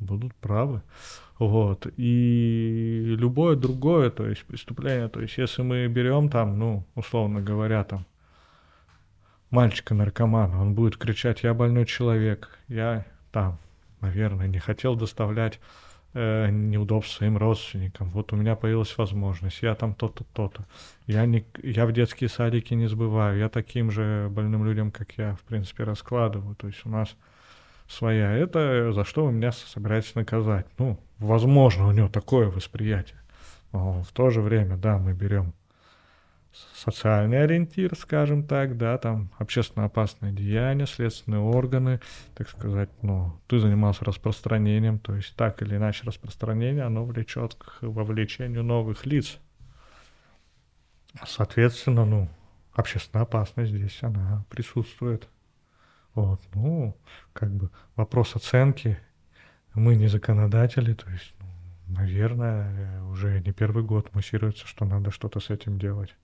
будут правы. Вот. И любое другое, то есть преступление, то есть если мы берем там, ну, условно говоря, там, мальчика-наркомана, он будет кричать, я больной человек, я там, наверное, не хотел доставлять э, неудобств своим родственникам. Вот у меня появилась возможность, я там то-то, то-то. Я, не, я в детские садики не сбываю, я таким же больным людям, как я, в принципе, раскладываю. То есть у нас своя. Это за что вы меня собираетесь наказать? Ну, возможно, у него такое восприятие. Но в то же время, да, мы берем социальный ориентир, скажем так, да, там общественно опасные деяния, следственные органы, так сказать, ну, ты занимался распространением, то есть так или иначе распространение, оно влечет к вовлечению новых лиц. Соответственно, ну, общественная опасность здесь, она присутствует. Вот, ну, как бы вопрос оценки, мы не законодатели, то есть, ну, наверное, уже не первый год муссируется, что надо что-то с этим делать.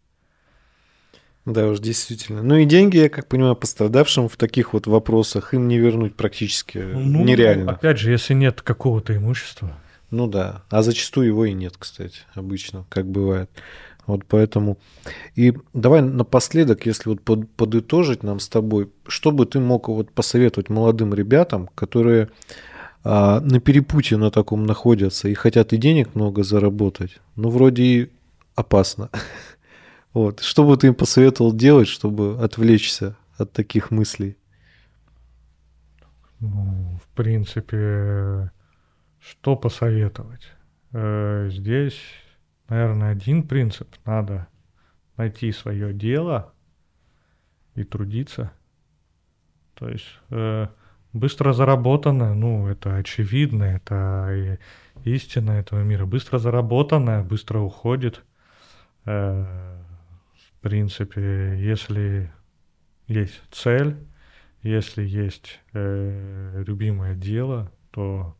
Да уж, действительно. Ну и деньги, я как понимаю, пострадавшим в таких вот вопросах им не вернуть практически ну, нереально. Опять же, если нет какого-то имущества. Ну да, а зачастую его и нет, кстати, обычно, как бывает. Вот поэтому. И давай напоследок, если вот под, подытожить нам с тобой, что бы ты мог вот посоветовать молодым ребятам, которые а, на перепутье на таком находятся и хотят и денег много заработать, но вроде и опасно. Вот. Что бы ты им посоветовал делать, чтобы отвлечься от таких мыслей? Ну, в принципе, что посоветовать? Э, здесь, наверное, один принцип. Надо найти свое дело и трудиться. То есть э, быстро заработанное, ну, это очевидно, это истина этого мира. Быстро заработанное быстро уходит. Э, в принципе, если есть цель, если есть э, любимое дело, то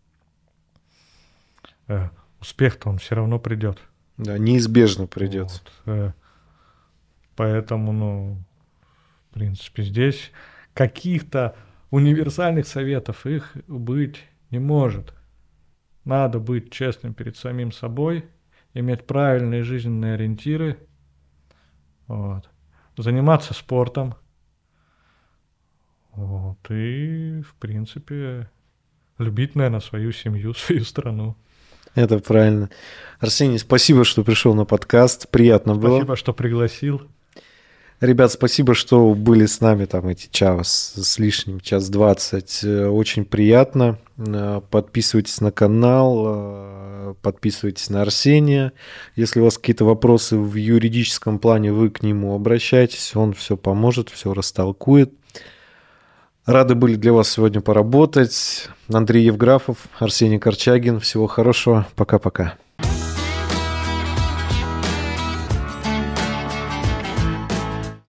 э, успех-то он все равно придет. Да, неизбежно придет. Вот, э, поэтому, ну, в принципе, здесь каких-то универсальных советов их быть не может. Надо быть честным перед самим собой, иметь правильные жизненные ориентиры – вот. Заниматься спортом. Вот. И, в принципе, любить, наверное, свою семью, свою страну. Это правильно. Арсений, спасибо, что пришел на подкаст. Приятно спасибо, было. Спасибо, что пригласил. Ребят, спасибо, что были с нами там эти час с лишним, час двадцать. Э, очень приятно. Э, подписывайтесь на канал, э, подписывайтесь на Арсения. Если у вас какие-то вопросы в юридическом плане, вы к нему обращайтесь, он все поможет, все растолкует. Рады были для вас сегодня поработать. Андрей Евграфов, Арсений Корчагин. Всего хорошего. Пока-пока.